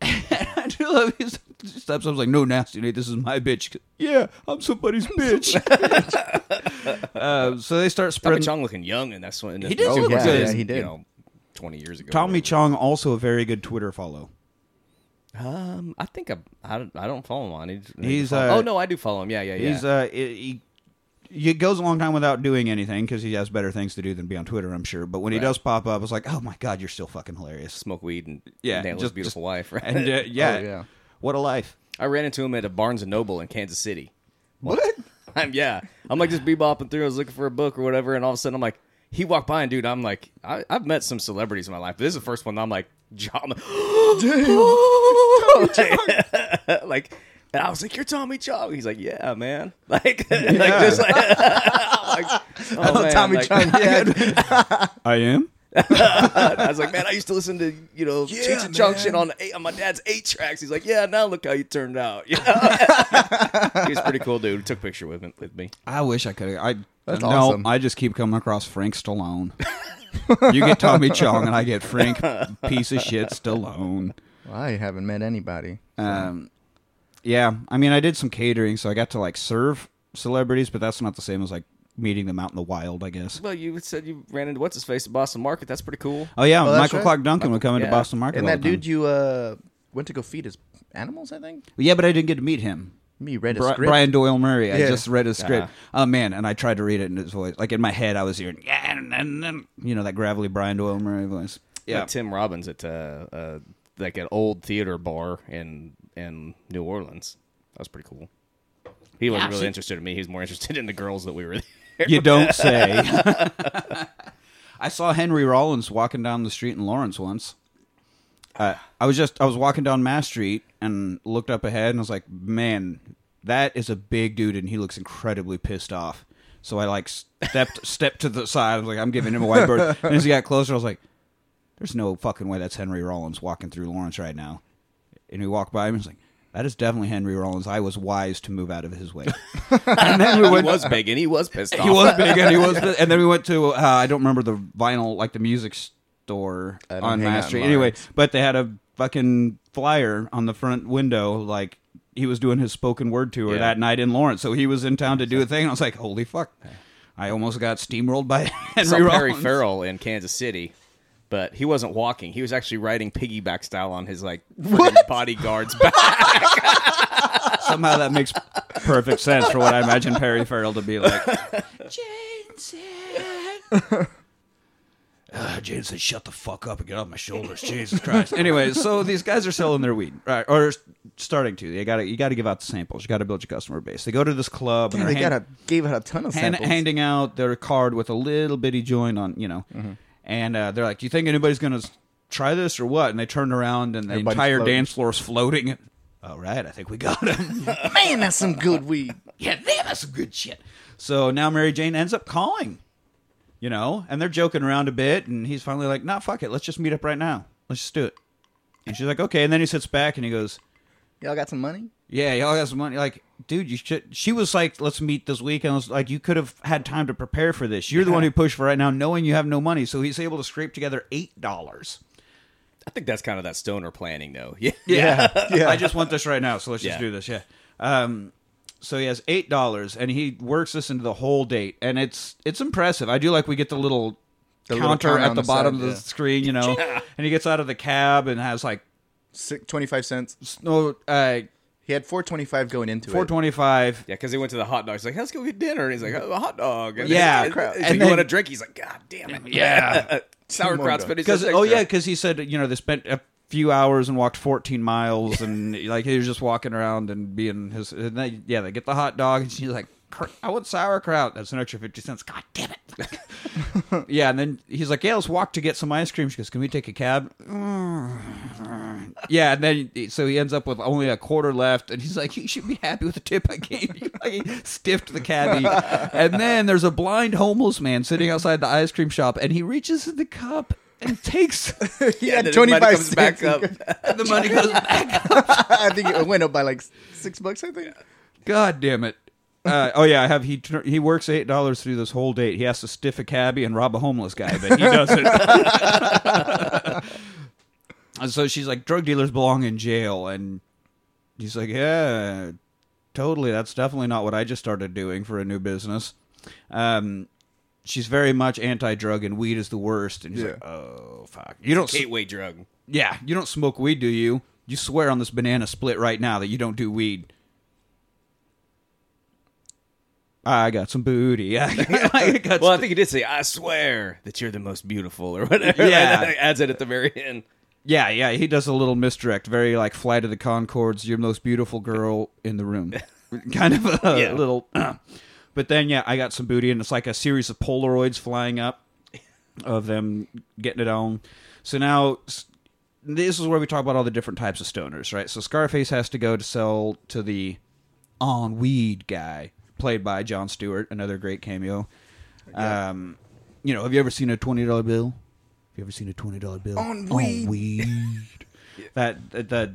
I do love his steps. I was like, "No, nasty Nate, this is my bitch." Yeah, I'm somebody's bitch. uh, so they start Tommy spreading. Chong looking young, and that's when He did Oh, look yeah, good. yeah, he did. You know, twenty years ago. Tommy. Chong also a very good Twitter follow. Um, I think I, I, don't, I don't follow him on. He's, uh, oh no, I do follow him. Yeah, yeah, yeah. He's uh, he, he goes a long time without doing anything because he has better things to do than be on Twitter, I'm sure. But when he Right. does pop up, it's like, oh my god, you're still fucking hilarious. smoke weed and Yeah, nail his just- beautiful wife. Right? And uh, yeah, Oh, yeah. what a life. I ran into him at a Barnes and Noble in Kansas City. What? I'm yeah. I'm like just bebopping through. I was looking for a book or whatever, and all of a sudden I'm like, he walked by, and dude, I'm like, I, I've met some celebrities in my life, but this is the first one. That I'm like, John, like, and I was like, you're Tommy Chong. He's like, yeah, man. Like, like just like, like, oh, man, Tommy like- John. Yeah. I am. I was like, man, I used to listen to you know Yeah, Cheech and Junction on, eight, on my dad's eight tracks. He's like, yeah, now look how you turned out. You know? he was pretty cool dude. He took a picture with, me- with me. I wish I could. Have I That's no. awesome. I just keep coming across Frank Stallone. you get Tommy Chong, and I get Frank piece of shit Stallone. Well, I haven't met anybody. Um, yeah, I mean, I did some catering, so I got to like serve celebrities, but that's not the same as like meeting them out in the wild, I guess. Well, you said you ran into what's his face at Boston Market. That's pretty cool. Oh yeah, Oh, that's Michael right. Clarke Duncan would come into yeah. Boston Market. And all that the time. dude you uh went to go feed his animals, I think. Yeah, but I didn't get to meet him. Me read a Bri- script. Brian Doyle Murray. I Yeah. just read his script. Uh-huh. Oh man, and I tried to read it in his voice. Like in my head, I was hearing yeah, and, and, and you know that gravelly Brian Doyle Murray voice. Yeah, Yeah, Tim Robbins at uh, uh, like an old theater bar in in New Orleans. That was pretty cool. He wasn't Yeah, really see- interested in me. He was more interested in the girls that we were there. You don't say. I saw Henry Rollins walking down the street in Lawrence once. Uh, I was just I was walking down Mass Street and looked up ahead and I was like, man, that is a big dude and he looks incredibly pissed off. So I like stepped stepped to the side. I was like, I'm giving him a white bird. And as he got closer, I was like, there's no fucking way that's Henry Rollins walking through Lawrence right now. And we walked by him and was like, that is definitely Henry Rollins. I was wise to move out of his way. and then we he went was big and he was pissed off. he was big and he was and then we went to uh, i don't remember the vinyl like the music store on hang out mass in street anyway but they had a fucking flyer on the front window like he was doing his spoken word tour Yeah. that night in lawrence so he was in town to do a thing and i was like holy fuck i almost got steamrolled by I saw henry Perry Rollins. Farrell in Kansas City, but he wasn't walking. He was actually riding piggyback style on his like bodyguard's back. somehow that makes perfect sense for what i imagine perry farrell to be like Jensen. Uh, Jane said, "Shut the fuck up and get off my shoulders." Jesus Christ. anyway, so these guys are selling their weed, right? Or starting to. They got to. You got to give out the samples. You got to build your customer base. They go to this club and Damn, they're they hand- got a gave out a ton of hand, samples. handing out their card with a little bitty joint on, you know. Mm-hmm. And uh, they're like, "Do you think anybody's going to try this or what?" And they turn around and the Everybody's entire floating. dance floor is floating. All right, I think we got him. Man, that's some good weed. yeah, damn, that's some good shit. So now Mary Jane ends up calling, you know, and they're joking around a bit, and he's finally like, "Nah, fuck it, let's just meet up right now. Let's just do it." And she's like, "Okay," and then he sits back and he goes, Y'all got some money? "Yeah, y'all got some money." Like, dude, you should. She was like, "Let's meet this weekend." I was like, "You could have had time to prepare for this. You're the one who pushed for right now, knowing you have no money." So he's able to scrape together eight dollars. I think that's kind of that stoner planning, though. Yeah. Yeah, Yeah. I just want this right now, so let's just Yeah. do this. Yeah. Um, so he has eight dollars, and he works this into the whole date, and it's it's impressive. I do like we get the little The counter counter at the, the bottom side, of the yeah. screen, you know, and he gets out of the cab and has like Six, 25 cents. no uh, He had 425 going into four it. twenty five. Yeah, because he went to the hot dog. He's like, let's go get dinner. And he's like, oh, a hot dog. And Yeah. he's like, And you then- want a drink? He's like, God damn it. Yeah. Sauerkraut's More fifty Because oh yeah, because he said you know they spent a few hours and walked fourteen miles, and like he was just walking around and being his. And they, yeah, they get the hot dog, and she's like, "Cr- "I want sauerkraut." That's an extra fifty cents. God damn it. yeah, and then he's like, "Yeah, let's walk to get some ice cream." She goes, "Can we take a cab?" yeah, and then so he ends up with only a quarter left, and he's like, "You should be happy with the tip I gave you." Like, he stiffed the cabbie, and then there's a blind homeless man sitting outside the ice cream shop, and he reaches in the cup and takes Yeah, had 25 cents. back up. and the money goes back. I think it went up by like six bucks, I think. God damn it. Uh, oh yeah, I have he he works eight dollars through this whole date. He has to stiff a cabbie and rob a homeless guy, but he does it. and so she's like, drug dealers belong in jail, and he's like, yeah, totally. That's definitely not what I just started doing for a new business. Um, she's very much anti-drug, and weed is the worst. And he's like, Yeah. oh fuck, you don't, s- Gateway drug. yeah, you don't smoke weed, do you? You swear on this banana split right now that you don't do weed. Ah, I got some booty. I got Well, I think he did say, I swear that you're the most beautiful or whatever. Yeah. Like, adds it at the very end. yeah, yeah. He does a little misdirect, very like Flight of the Conchords. You're the most beautiful girl in the room, kind of a Yeah. little. but then, yeah, I got some booty, and it's like a series of Polaroids flying up of them getting it on. So now, this is where we talk about all the different types of stoners, right? So Scarface has to go to sell to the on weed guy, played by Jon Stewart, another great cameo. Um, you know, have you ever seen a twenty dollar bill? Have you ever seen a twenty dollar bill On weed. weed? that, that that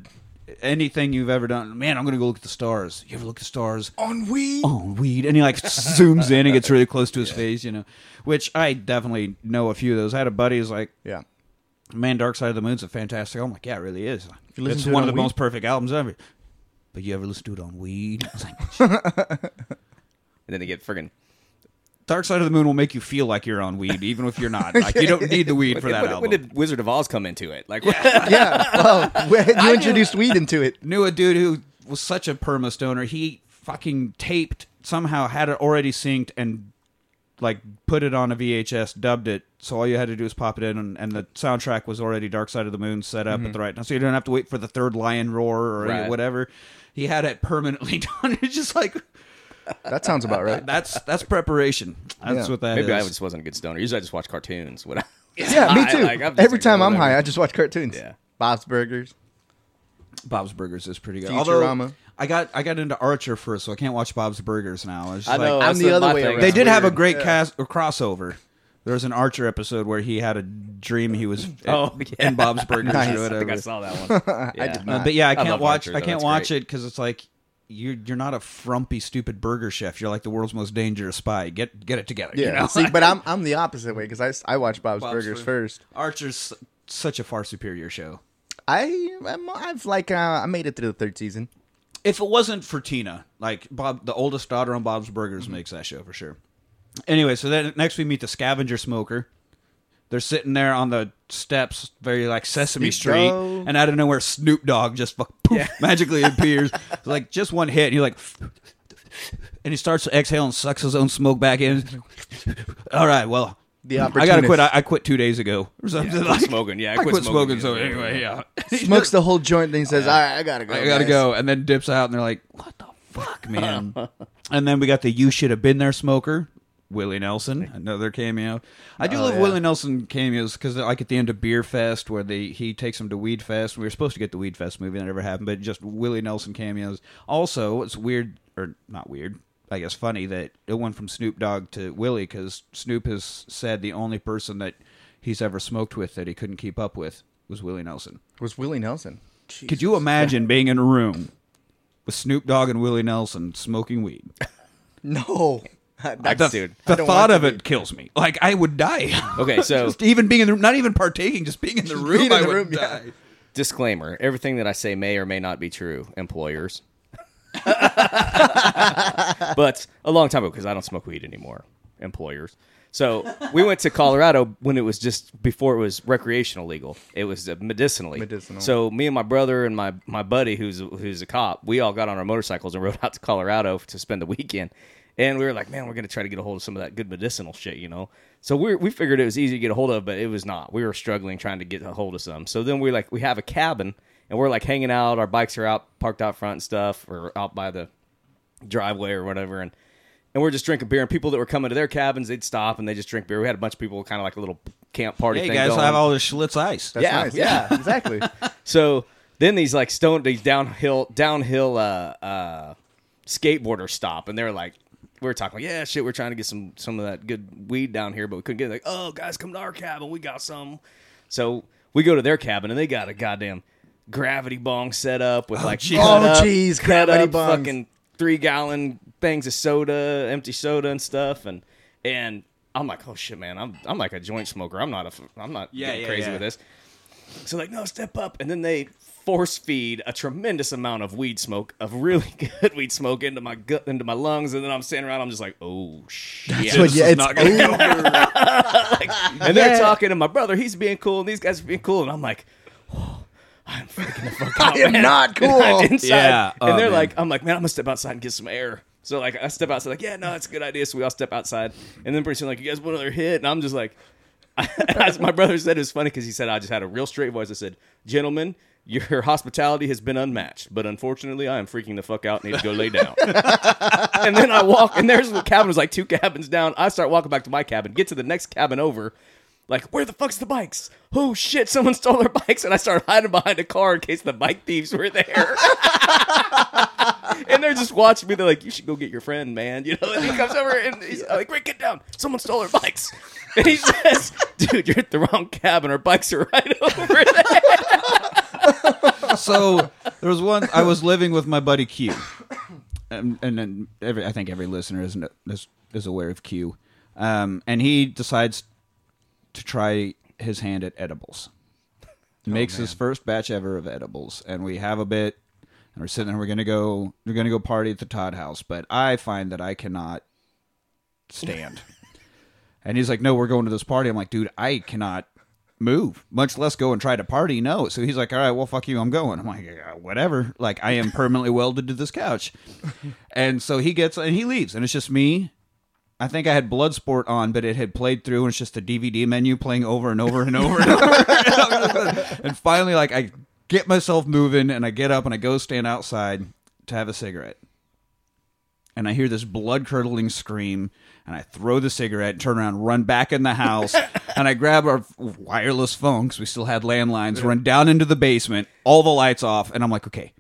anything you've ever done, man. I'm gonna go look at the stars. You ever look at the stars? On weed. on weed and he like zooms in and gets really close to his face you know which i definitely know a few of those i had a buddy who's like Yeah. man dark side of the moon's a fantastic i'm like yeah it really is it's to it one on of the weed? most perfect albums ever but you ever listen to it on weed i was like And then they get friggin' dark side of the moon will make you feel like you're on weed even if you're not like you don't need the weed for that when, album when did Wizard of Oz come into it? Like, Yeah. Well, you introduced weed into it. knew a dude who was such a perma stoner. He fucking taped somehow had it already synced and like put it on a VHS, dubbed it. So all you had to do was pop it in, and, and the soundtrack was already Dark Side of the Moon set up at mm-hmm. the right time. So you don't have to wait for the third lion roar or Right. whatever. He had it permanently done. It's just like That sounds about right. that's that's preparation. That's Yeah. what that maybe I just wasn't a good stoner. Usually I just watch cartoons. What? Yeah, me too. like, I'm just Every like, time I'm whatever. high, I just watch cartoons. Yeah. Bob's Burgers. Bob's Burgers is pretty good. Although Futurama. I got I got into Archer first, so I can't watch Bob's Burgers now. It's just I like, know. I'm that's the other my way thing. around. They That's did have a weird. great Yeah. cast or crossover. There was an Archer episode where he had a dream he was Oh, in yeah. Bob's Burgers Nice. or I think. I saw that one. I Yeah. did Uh, not. but yeah, I I can't love watch. Archer, I though. can't That's watch great. it because it's like you're you're not a frumpy, stupid burger chef. You're like the world's most dangerous spy. Get get it together. yeah. You know? See, but I'm I'm the opposite way because I, I watch Bob's, Bob's Burgers first. Archer's such a far superior show. I I'm, I've like uh, I made it through the third season. If it wasn't for Tina, like Bob, the oldest daughter on Bob's Burgers, makes that show for sure. Anyway, so then next we meet the scavenger smoker. They're sitting there on the steps, very like Sesame Snoop Street, Dogg. and out of nowhere, Snoop Dogg just fuck, poof, magically appears. It's like just one hit, and he like, and he starts to exhale and sucks his own smoke back in. All right, well, The opportunity I gotta quit. I, I quit two days ago or something. quit smoking. Yeah, I I quit smoking. So anyway, yeah, Smokes the whole joint, thing. says, "All right, I gotta go. I gotta guys." go, and then dips out, and they're like, "What the fuck, man?" and then we got the "You should have been there" smoker, Willie Nelson, another cameo. I do Oh, love yeah. Willie Nelson cameos because, like, at the end of Beer Fest, where they he takes him to Weed Fest. We were supposed to get the Weed Fest movie, that never happened, but just Willie Nelson cameos. Also, it's weird or not weird. I guess funny that it went from Snoop Dogg to Willie because Snoop has said the only person that he's ever smoked with that he couldn't keep up with was Willie Nelson. was Willie Nelson. Could you imagine being in a room with Snoop Dogg and Willie Nelson smoking weed? No, that's The, dude. The thought of it kills me. Like I would die. Okay, so just even being in the room, not even partaking, just being in the room, in I the would room, yeah. disclaimer: everything that I say may or may not be true. Employers. but a long time ago, because I don't smoke weed anymore. Employers. So we went to Colorado when it was just before it was recreational legal. It was uh, medicinally. Medicinal. So me and my brother and my my buddy, who's who's a cop, we all got on our motorcycles and rode out to Colorado to spend the weekend. And we were like, man, we're gonna try to get a hold of some of that good medicinal shit, you know. So we we figured it was easy to get a hold of, but it was not. We were struggling trying to get a hold of some. So then we like we have a cabin and we're like hanging out. Our bikes are out parked out front and stuff, or out by the driveway or whatever, and and we're just drinking beer. And people that were coming to their cabins, they'd stop and they just drink beer. We had a bunch of people, kind of like a little camp party Hey thing. guys, going. I have all this Schlitz ice. That's Yeah, nice. yeah. exactly. So then these like stone these downhill downhill uh uh skateboarders stop and they're like we were talking like, yeah, shit, we're trying to get some some of that good weed down here, but we couldn't get it. like, oh guys, come to our cabin, we got some. So we go to their cabin and they got a goddamn gravity bong set up with oh, like jeez. cut Oh, up- jeez, cut gravity up bongs. fucking three gallon things of soda, empty soda and stuff, and and I'm like, oh shit, man, I'm I'm like a joint smoker. I'm not a I'm not Yeah, getting yeah, crazy yeah. with this. So like, no, step up, and then they force feed a tremendous amount of weed smoke, of really good weed smoke into my gut, into my lungs, and then I'm standing around, I'm just like, oh shit. So This yeah, it's not gonna go and they're talking, and my brother, he's being cool, and these guys are being cool, and I'm like, oh, I'm freaking the fuck out. I am man. not cool. I'm inside, Yeah. and Oh, they're man. like, I'm like, man, I'm gonna step outside and get some air. So like, I step outside, like, yeah, no, that's a good idea. So we all step outside, and then pretty soon, like, you guys want another hit, and I'm just like. As my brother said, it was funny because he said I just had a real straight voice. I said, "Gentlemen, your hospitality has been unmatched, but unfortunately, I am freaking the fuck out. and Need to go lay down." and then I walk, and there's the cabin was like two cabins down. I start walking back to my cabin, get to the next cabin over. Like, where the fuck's the bikes? Oh shit, someone stole our bikes, and I start hiding behind a car in case the bike thieves were there. and they're just watching me. They're like, "You should go get your friend, man." You know, and he comes over and he's like, "Rick, get down! Someone stole our bikes." And he says, "Dude, you're at the wrong cabin. Our bikes are right over there." so there was one. I was living with my buddy Q, and, and then every I think every listener is is, is aware of Q, um, and he decides to try his hand at edibles. Makes his first batch ever of edibles, and we have a bit, and we're sitting there. We're gonna go. We're gonna go party at the Todd house, but I find that I cannot stand. and he's like, "No, we're going to this party." I'm like, "Dude, I cannot move, much less go and try to party." No. So he's like, "All right, well, fuck you, I'm going." I'm like, yeah, "Whatever." Like, I am permanently welded to this couch, and so he gets and he leaves, and it's just me. I think I had Bloodsport on, but it had played through, and it's just a DVD menu playing over and over and over and over. and finally, like, I get myself moving, and I get up and I go stand outside to have a cigarette. And I hear this blood curdling scream, and I throw the cigarette, turn around, run back in the house, and I grab our wireless phone because we still had landlines, run down into the basement, all the lights off, and I'm like, okay,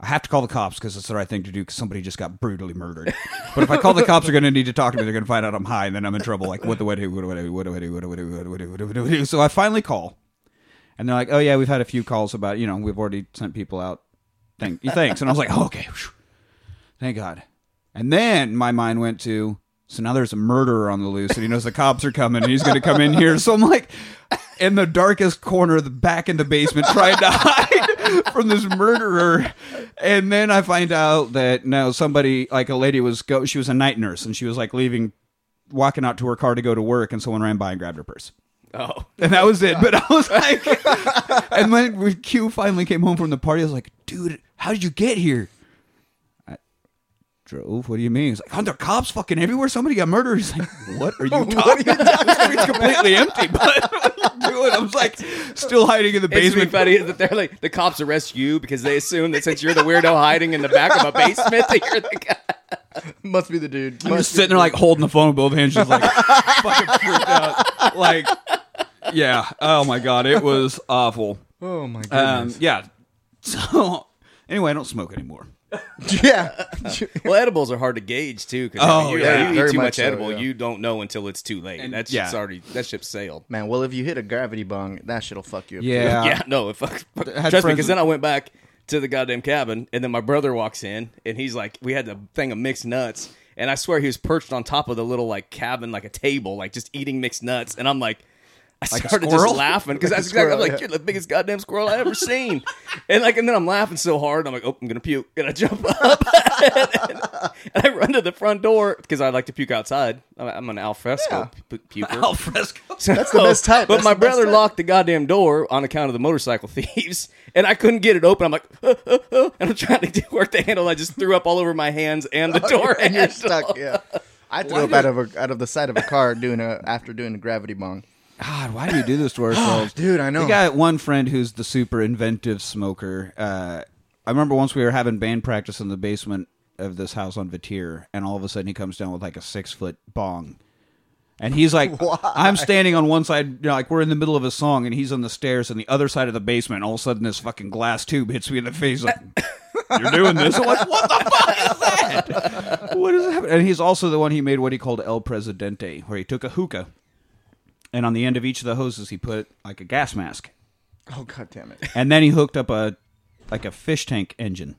I have to call the cops because it's the right thing to do because somebody just got brutally murdered. But if I call the cops, they're going to need to talk to me. They're going to find out I'm high, and then I'm in trouble. Like, what do I do? What do I do? What do I do? What do I do? What do I do? What do I do? What do I do? So I finally call, and they're like, "Oh yeah, we've had a few calls about you know we've already sent people out. Thank, you, thanks." And I was like, oh, "Okay, thank God." And then my mind went to, so now there's a murderer on the loose, and he knows the cops are coming, and he's going to come in here. So I'm like, in the darkest corner of the back in the basement, trying to hide from this murderer. And then I find out that no, somebody like a lady was go. She was a night nurse, and she was like leaving, walking out to her car to go to work, and someone ran by and grabbed her purse. Oh, And that was it. But I was like, and when Q finally came home from the party, I was like, dude, how did you get here? I drove. What do you mean? He's like, aren't there cops fucking everywhere? Somebody got murdered. He's like, what are you talking about? The street's completely empty. But what are you doing? I was like, still hiding in the it's really basement. funny that they're like the cops arrest you because they assume that since you're the weirdo hiding in the back of a basement, that you're the guy. Must be the dude. I'm Must just sitting there like holding the phone with both hands, just like fucking freaked out. Like, yeah. Oh my god, it was awful. Oh my Um, goodness. yeah. So anyway, I don't smoke anymore. yeah. Well, edibles are hard to gauge too because Oh, you, yeah, you eat very too much much so, edible, yeah. you don't know until it's too late. And- That's yeah. ship's already that ship sailed. Man, well, if you hit a gravity bong, that shit'll fuck you up. too. Yeah. yeah, no, if fuck, had trust me, because then I went back to the goddamn cabin, and then my brother walks in, and he's like, we had the thing of mixed nuts, and I swear he was perched on top of the little like cabin, like a table, like just eating mixed nuts, and I'm like. I Like started just laughing because Like that's exactly. I'm like, yeah. you're the biggest goddamn squirrel I ever seen, and like, and then I'm laughing so hard, I'm like, oh, I'm gonna puke, and I jump up, and, I run to the front door because I like to puke outside. I'm, an alfresco pu- puker. Al fresco. That's the best type. But That's my brother type. locked the goddamn door on account of the motorcycle thieves, and I couldn't get it open. I'm like, uh, uh, uh, and I'm trying to do- work the handle. I just threw up all over my hands and the door and you're stuck. Yeah. I threw up out of a, out of the side of a car doing a after doing a gravity bong. God, why do we do this to ourselves? Dude, I know. We got one friend who's the super inventive smoker. Uh, I remember once we were having band practice in the basement of this house on Vatier, and all of a sudden he comes down with like a six foot bong. And he's like, Why? I'm standing on one side, you know, like we're in the middle of a song, and he's on the stairs on the other side of the basement. And all of a sudden, this fucking glass tube hits me in the face. Like, you're doing this? I'm like, what the fuck is that? What is happening? And he's also the one he made what he called El Presidente, where he took a hookah, and on the end of each of the hoses, he put like a gas mask, Oh god damn it! and then he hooked up a like a fish tank engine.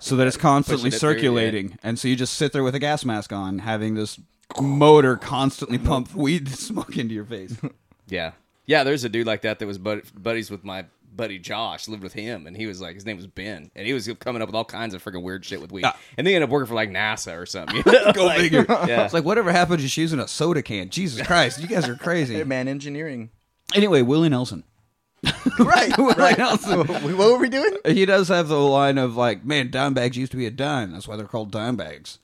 so that it's constantly Pushing it through, yeah. circulating, and so you just sit there with a gas mask on, having this motor constantly pump weed smoke into your face. Yeah, yeah. There's a dude like that that was bud- buddies with my buddy Josh. Lived with him, and he was like, his name was Ben, and he was coming up with all kinds of freaking weird shit with weed. Ah. And they ended up working for like NASA or something. You know? Go Like, figure. Yeah. It's like whatever happened to just using a soda can. Jesus Christ, you guys are crazy. Hey, man, engineering. Anyway, Willie Nelson. right, Willie right. Nelson. what were we doing? He does have the line of like, "Man, dime bags used to be a dime. That's why they're called dime bags."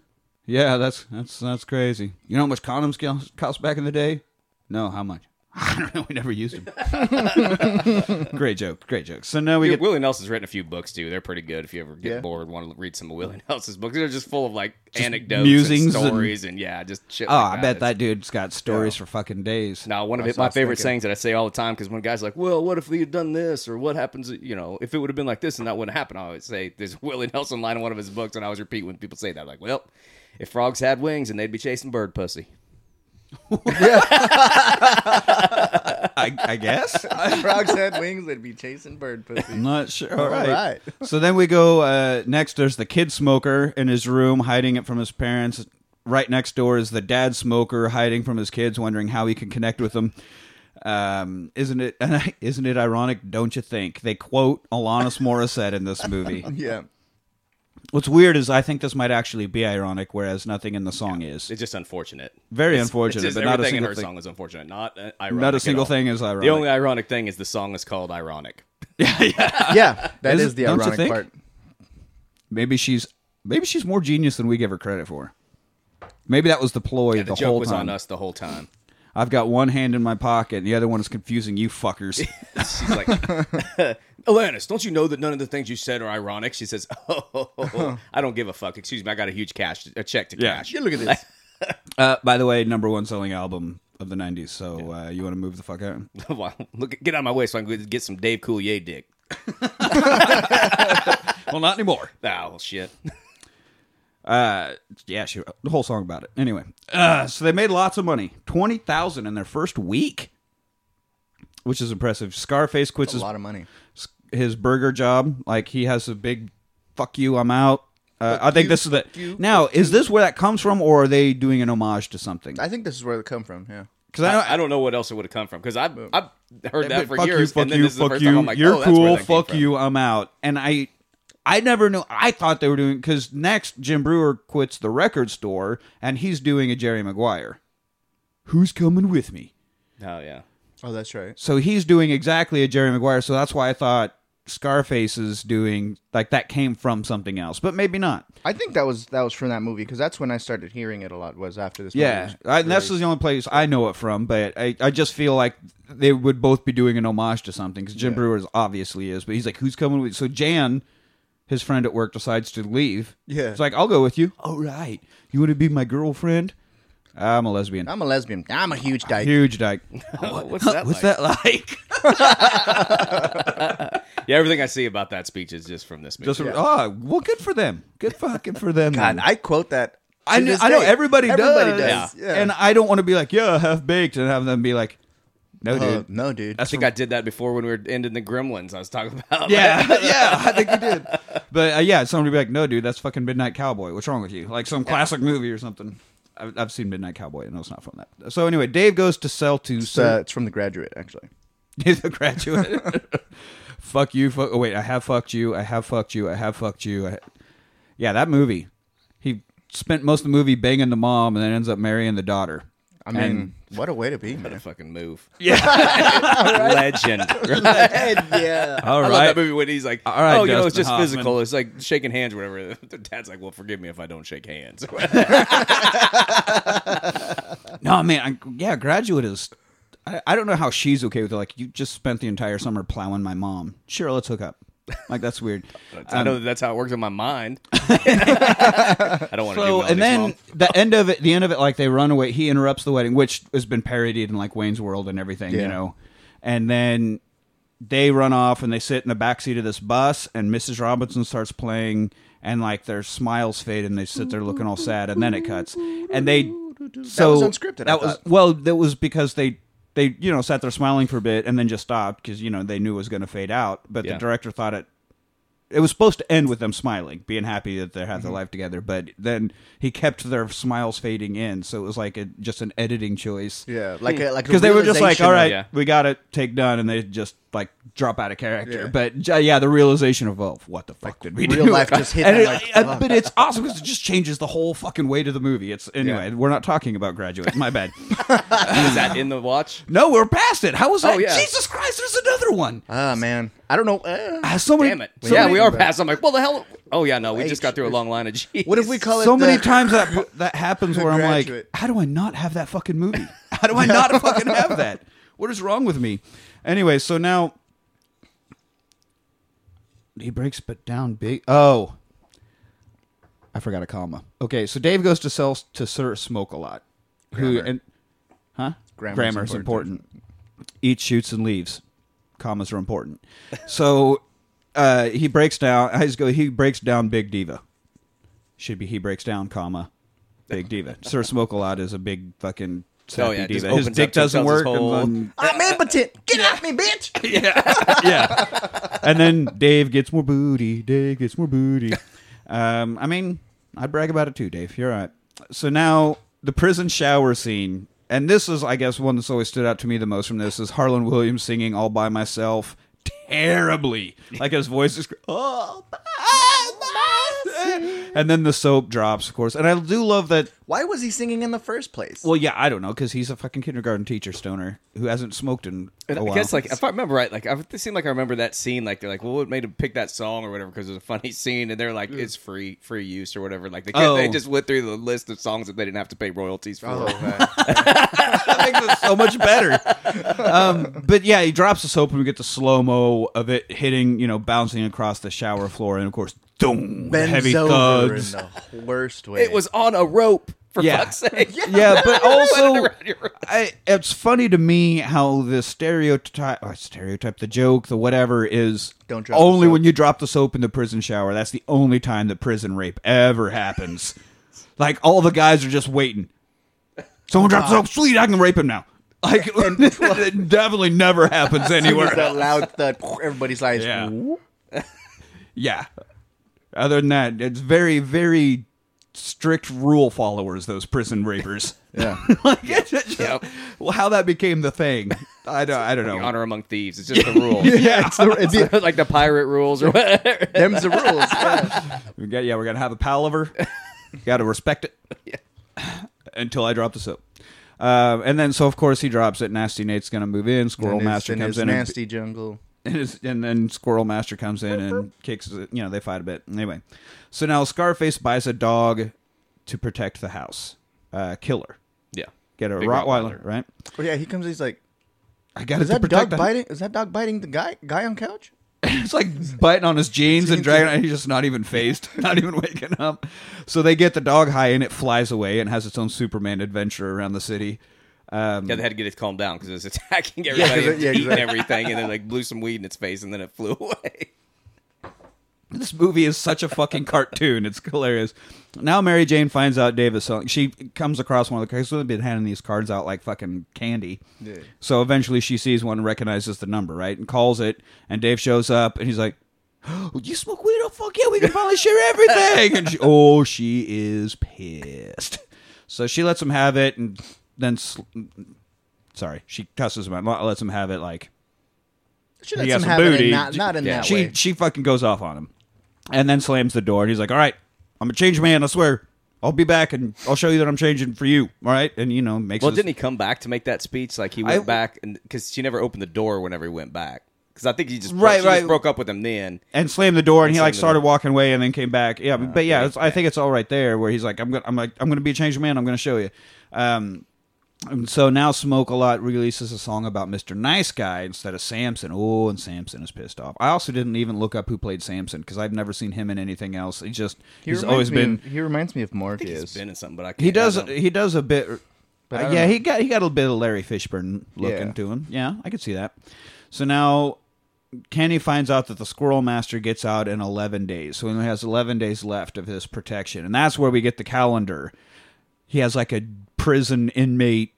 Yeah, that's that's that's crazy. You know how much condoms cost- cost back in the day? No, how much? I don't know. We never used them. great joke. Great joke. So now we Yeah, get. Willie Nelson's written a few books too. They're pretty good if you ever get Yeah. bored want to read some of Willie Nelson's books. They're just full of like anecdotes musings and and- stories and, yeah, just shit. Oh, like I bet It's- that dude's got stories for fucking days. Now, one of it, my favorite thinking- sayings that I say all the time because when guys like, "Well, what if we had done this?" or "What happens?" You know, if it would have been like this and that wouldn't happen, I always say there's Willie Nelson line in one of his books, and I always repeat when people say that, like, "Well, if frogs had wings and they'd be chasing bird pussy." I, I guess. Frogs had wings, they'd be chasing bird pussy. I'm not sure. All right. right. So then we go uh, next. There's the kid smoker in his room, hiding it from his parents. Right next door is the dad smoker, hiding from his kids, wondering how he can connect with them. Um, isn't it? Isn't it ironic? Don't you think they quote Alanis Morissette in this movie? Yeah. What's weird is I think this might actually be ironic, whereas nothing in the song is. It's just unfortunate. Very It's- unfortunate, it's just but not a everything in single her thing. song is unfortunate. Not uh, ironic. Not a at single all. thing is ironic. The only ironic thing is the song is called ironic. Yeah, yeah, that Is is, the ironic part. maybe she's maybe she's more genius than we give her credit for. Maybe that was the ploy Yeah, the, the joke whole was time. on us the whole time. I've got one hand in my pocket, and the other one is confusing you fuckers. She's like, Alanis, don't you know that none of the things you said are ironic? She says, Oh, I don't give a fuck. Excuse me, I got a huge cash, a check to Yeah. cash. Yeah, look at this. uh, by the way, number one selling album of the '90s. So uh, you want to move the fuck out? Well, Look, get out of my way so I can get some Dave Coulier dick. well, not anymore. Oh shit. Uh, yeah, she wrote the whole song about it. Anyway, uh, so they made lots of money, twenty thousand in their first week, which is impressive. Scarface quits a his lot of money. His burger job. Like he has a big "fuck you, I'm out." Uh, I think you, this is the you, now. Is this where that comes from, or are they doing an homage to something? I think this is where they come from. Yeah. Because I I, I don't know what else it would have come from because I've, I've heard that for fuck years, you, fuck and then you, this is the fuck first you. time I'm like, You're oh, that's where cool. that came Fuck from. you. I'm out. And I, I never knew. I thought they were doing because next Jim Breuer quits the record store and he's doing a Jerry Maguire. Who's coming with me? Oh yeah. Oh, that's right. So he's doing exactly a Jerry Maguire. So that's why I thought Scarface is doing like that came from something else, but maybe not. I think that was that was from that movie because that's when I started hearing it a lot. Was after this. Yeah, movie was I, and that's the only place I know it from. But I, I just feel like they would both be doing an homage to something because Jim Yeah. Breuer is- obviously is. But he's like, who's coming with? So Jan, his friend at work, decides to leave. Yeah. it's like I'll go with you. All right, you want to be my girlfriend? I'm a lesbian. I'm a lesbian. I'm a huge dyke. Huge dyke. What's that? What's like? that like? Yeah, everything I see about that speech is just from this movie. Just oh, well, good for them. Good fucking for them. God. I quote that. I to know, this I know everybody, Everybody does. does. Yeah. And I don't want to be like, yeah, half baked, and have them be like, no, Uh, dude. no, dude. I think I did that before when we were ending the Gremlins. I was talking about. Yeah, yeah, I think you did. But uh, yeah, somebody be like, "No, dude, that's fucking Midnight Cowboy. What's wrong with you? Like some classic movie or something." I've, I've seen Midnight Cowboy. I know it's not from that. So anyway, Dave goes to sell to It's, uh, it's from The Graduate, actually. He's a graduate. Fuck you. Fuck. Oh wait, I have fucked you. I have fucked you. I have fucked you. I, yeah, that movie. He spent most of the movie banging the mom, and then ends up marrying the daughter. I mean, And- what a way to be, What a man. fucking move. Yeah. Legend. yeah. All I love right. that movie when he's like, All right, oh, you know, it's Dustin just Hoffman. physical. It's like shaking hands or whatever. The dad's like, well, forgive me if I don't shake hands. No, man. I, yeah, graduate is. I, I don't know how she's okay with it. Like, you just spent the entire summer plowing my mom. Sure, let's hook up. Like, that's weird. I know that that's how it works in my mind. I don't want to do So, and then the end of it, the end of it, like they run away. He interrupts the wedding, which has been parodied in like Wayne's World and everything, you Yeah. know. And then they run off and they sit in the back seat of this bus, and Mrs. Robinson starts playing, and like their smiles fade, and they sit there looking all sad, and then it cuts, and they so was unscripted, I That was thought. well, that was because they. They, you know, sat there smiling for a bit and then just stopped because you know they knew it was going to fade out. But Yeah. the director thought it it was supposed to end with them smiling, being happy that they had Mm-hmm. their life together. But then he kept their smiles fading in, so it was like a, just an editing choice. Yeah, like a like Because they were just like, realization "All of- right, Yeah. we got it, take done," and they just like drop out of character. Yeah. But j- yeah, the realization of, "Oh, what the fuck did we real do?" life just hit And it- like, uh, but it's awesome because it just changes the whole fucking weight of the movie. It's anyway, Yeah. we're not talking about Graduate. My bad. is that in the watch? no, we're past it. How was that? Oh, yeah. Jesus Christ! There's another one. Ah, man. I don't know. uh, so many, Damn it. so yeah, many- we are past. I'm like, well, the hell. Oh yeah, no, we just got through a long line of G's. what if we call it so many times that that happens where I'm like, how do I not have that fucking movie? How do I not fucking have that? What is wrong with me? Anyway, so now he breaks but down big. Oh, I forgot a comma. Okay, so Dave goes to sell to Sir Smoke a lot. Who Grammar. and huh? Grammar's Grammar's important. important. Eats, shoots, and leaves. Commas are important. so uh, he breaks down. I just go. He breaks down Big Diva. Should be he breaks down, comma, Big Diva. Sir Smoke a lot is a big fucking. Oh, yeah, sappy just diva. His opens dick up to doesn't tells his work. and whole- then- I'm impotent. Get off me, bitch. yeah. Yeah. And then Dave gets more booty. Dave gets more booty. Um, I mean, I'd brag about it too, Dave. You're all right. So now the prison shower scene, and this is, I guess, one that's always stood out to me the most from this is Harland Williams singing "All by Myself" terribly, like his voice is all by myself. And then the soap drops, of course, and I do love that Why was he singing in the first place? well, yeah, I don't know because he's a fucking kindergarten teacher stoner who hasn't smoked in And a I while. guess like if I remember right, like I, it seemed like I remember that scene. Like they're like, well, what made him pick that song or whatever because it was a funny scene, and they're like, it's free free use or whatever. Like they, Oh. they just went through the list of songs that they didn't have to pay royalties for. Oh, that makes it so much better. Um, but yeah, he drops the soap and we get the slow mo of it hitting, you know, bouncing across the shower floor, and of course, boom, bends heavy over thuds. in the worst way. It was on a rope for Yeah. fuck's sake. Yeah, but also, around your rope. I, it's funny to me how the stereotype, or stereotype, the joke, the whatever is Don't drop the only soap. when you drop the soap in the prison shower. That's the only time that prison rape ever happens. like all the guys are just waiting. Someone dropped the soap. Sweet, I can rape him now. Like it definitely never happens anywhere. that loud thud. Everybody's like, Yeah. "Ooh." Yeah. Other than that, it's very, very strict rule followers. Those prison rapers. yeah. like, it's just- Yep. well, how that became the thing, I don't, I don't know. Honor among thieves. It's just the rule. Yeah, It's the, it's the, like the pirate rules or whatever. them's the rules. Yeah. we got, yeah, we're gonna have a palaver. got to respect it until I drop the soap. Uh, and then, so of course he drops it. Nasty Nate's gonna move in. Squirrel Master comes in, and- nasty jungle. And, his, and then Squirrel Master comes in and kicks. You know, they fight a bit. Anyway, so now Scarface buys a dog to protect the house. Uh, killer. Yeah. Get a Big Rottweiler, Rottweiler. right? Oh yeah, he comes. He's like, I got is to that protect dog the- biting? Is that dog biting the guy guy on couch? it's like biting on his jeans and dragging. it. He's just not even fazed, not even waking up. So they get the dog high and it flies away and has its own Superman adventure around the city. Um, Yeah, they had to get it calmed down because it was attacking everybody, it- and yeah, eating exactly. everything, and then like blew some weed in its face, and then it flew away. This movie is such a fucking cartoon. It's hilarious. Now Mary Jane finds out Dave is selling. She comes across one of the cards. So they've been handing these cards out like fucking candy. Yeah. So eventually she sees one and recognizes the number, right? And calls it. And Dave shows up and he's like, oh, "You smoke weed? Oh fuck yeah, we can finally share everything." And she, oh, she is pissed. So she lets him have it, and then, sl- sorry, she cusses him out. Lets him have it like She He lets got him some have it, booty. and not, not in Yeah. that she way. she fucking goes off on him, and then slams the door. And he's like, "All right, I'm a changed man. I swear. I'll be back, and I'll show you that I'm changing for you. All right." And you know, makes Well, his- didn't he come back to make that speech? Like he went I- back, and because she never opened the door whenever he went back. Because I think he just Right, she right. just broke up with him then. and slammed the door, and And he like slammed the started door. walking away, and then came back. Yeah, but, but yeah, okay. it's, I think it's all right there where he's like, "I'm gonna, I'm like, I'm gonna be a changed man. I'm gonna show you." Um, and so now Smoke a Lot releases a song about Mr. Nice Guy instead of Samson. Oh, and Samson is pissed off. I also didn't even look up who played Samson because I've never seen him in anything else. He just He he's always been Of, he reminds me of I think Morpheus. he's been in something, but I can't. he does he does a bit But uh, yeah know. he got he got a bit of larry fishburne looking Yeah. to him yeah i could see that so now kenny finds out that the squirrel master gets out in 11 days so he only has 11 days left of his protection and that's where we get the calendar he has like a prison inmate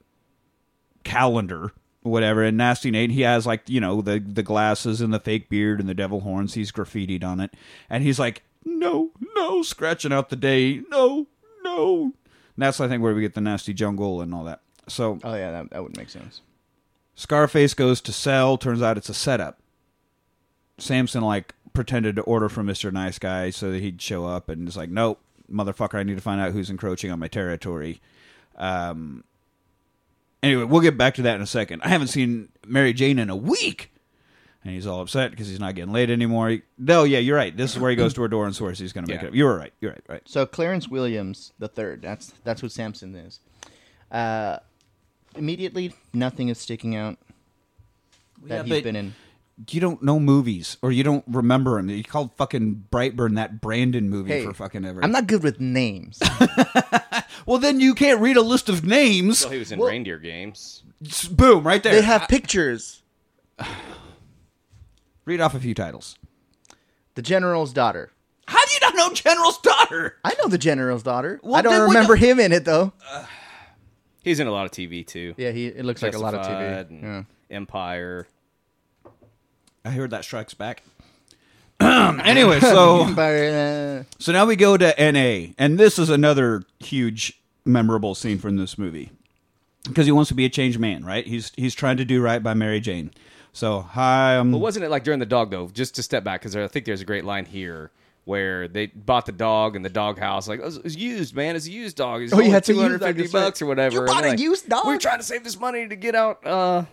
calendar whatever and nasty nate he has like you know the the glasses and the fake beard and the devil horns. He's graffitied on it. And he's like no no scratching out the day no no. And that's i think where we get the nasty jungle and all that. So Oh yeah, that, that would make sense. scarface goes to sell. Turns out it's a setup. Samson like pretended to order from mr nice guy so that he'd show up and it's like nope motherfucker i need to find out who's encroaching on my territory um Anyway, we'll get back to that in a second. I haven't seen Mary Jane in a week. And he's all upset because he's not getting laid anymore. He- no, yeah, you're right. This is where he goes to her door and swears he's going to make Yeah. it up. You were right. You're right. Right. So Clarence Williams the third. That's that's who Samson is. Uh, immediately, nothing is sticking out. that Yeah, he's but- been in. You don't know movies, or you don't remember them. You called fucking Brightburn that Brandon movie Hey, for fucking ever. I'm not good with names. well, then you can't read a list of names. So he was in Well- reindeer games. S- Boom, right there. they have pictures. read off a few titles. The general's daughter. How do you not know General's daughter? I know the general's daughter. Well, I don't then remember him in it though. He's in a lot of TV too. Yeah, he. It looks like a lot of Justified TV. and Yeah. Empire. I heard that strikes back. anyway, so so now we go to NA, and this is another huge memorable scene from this movie because he wants to be a changed man, right? He's he's trying to do right by Mary Jane. So hi, um, But wasn't it like during the dog though? Just to step back because I think there's a great line here where they bought the dog in the dog house. Like, oh, it's it's used, man. It's a used dog. It's Oh, only yeah, it's a used hundred fifty right. bucks or whatever. You And bought they're a like, used dog? We were trying to save this money to get out uh,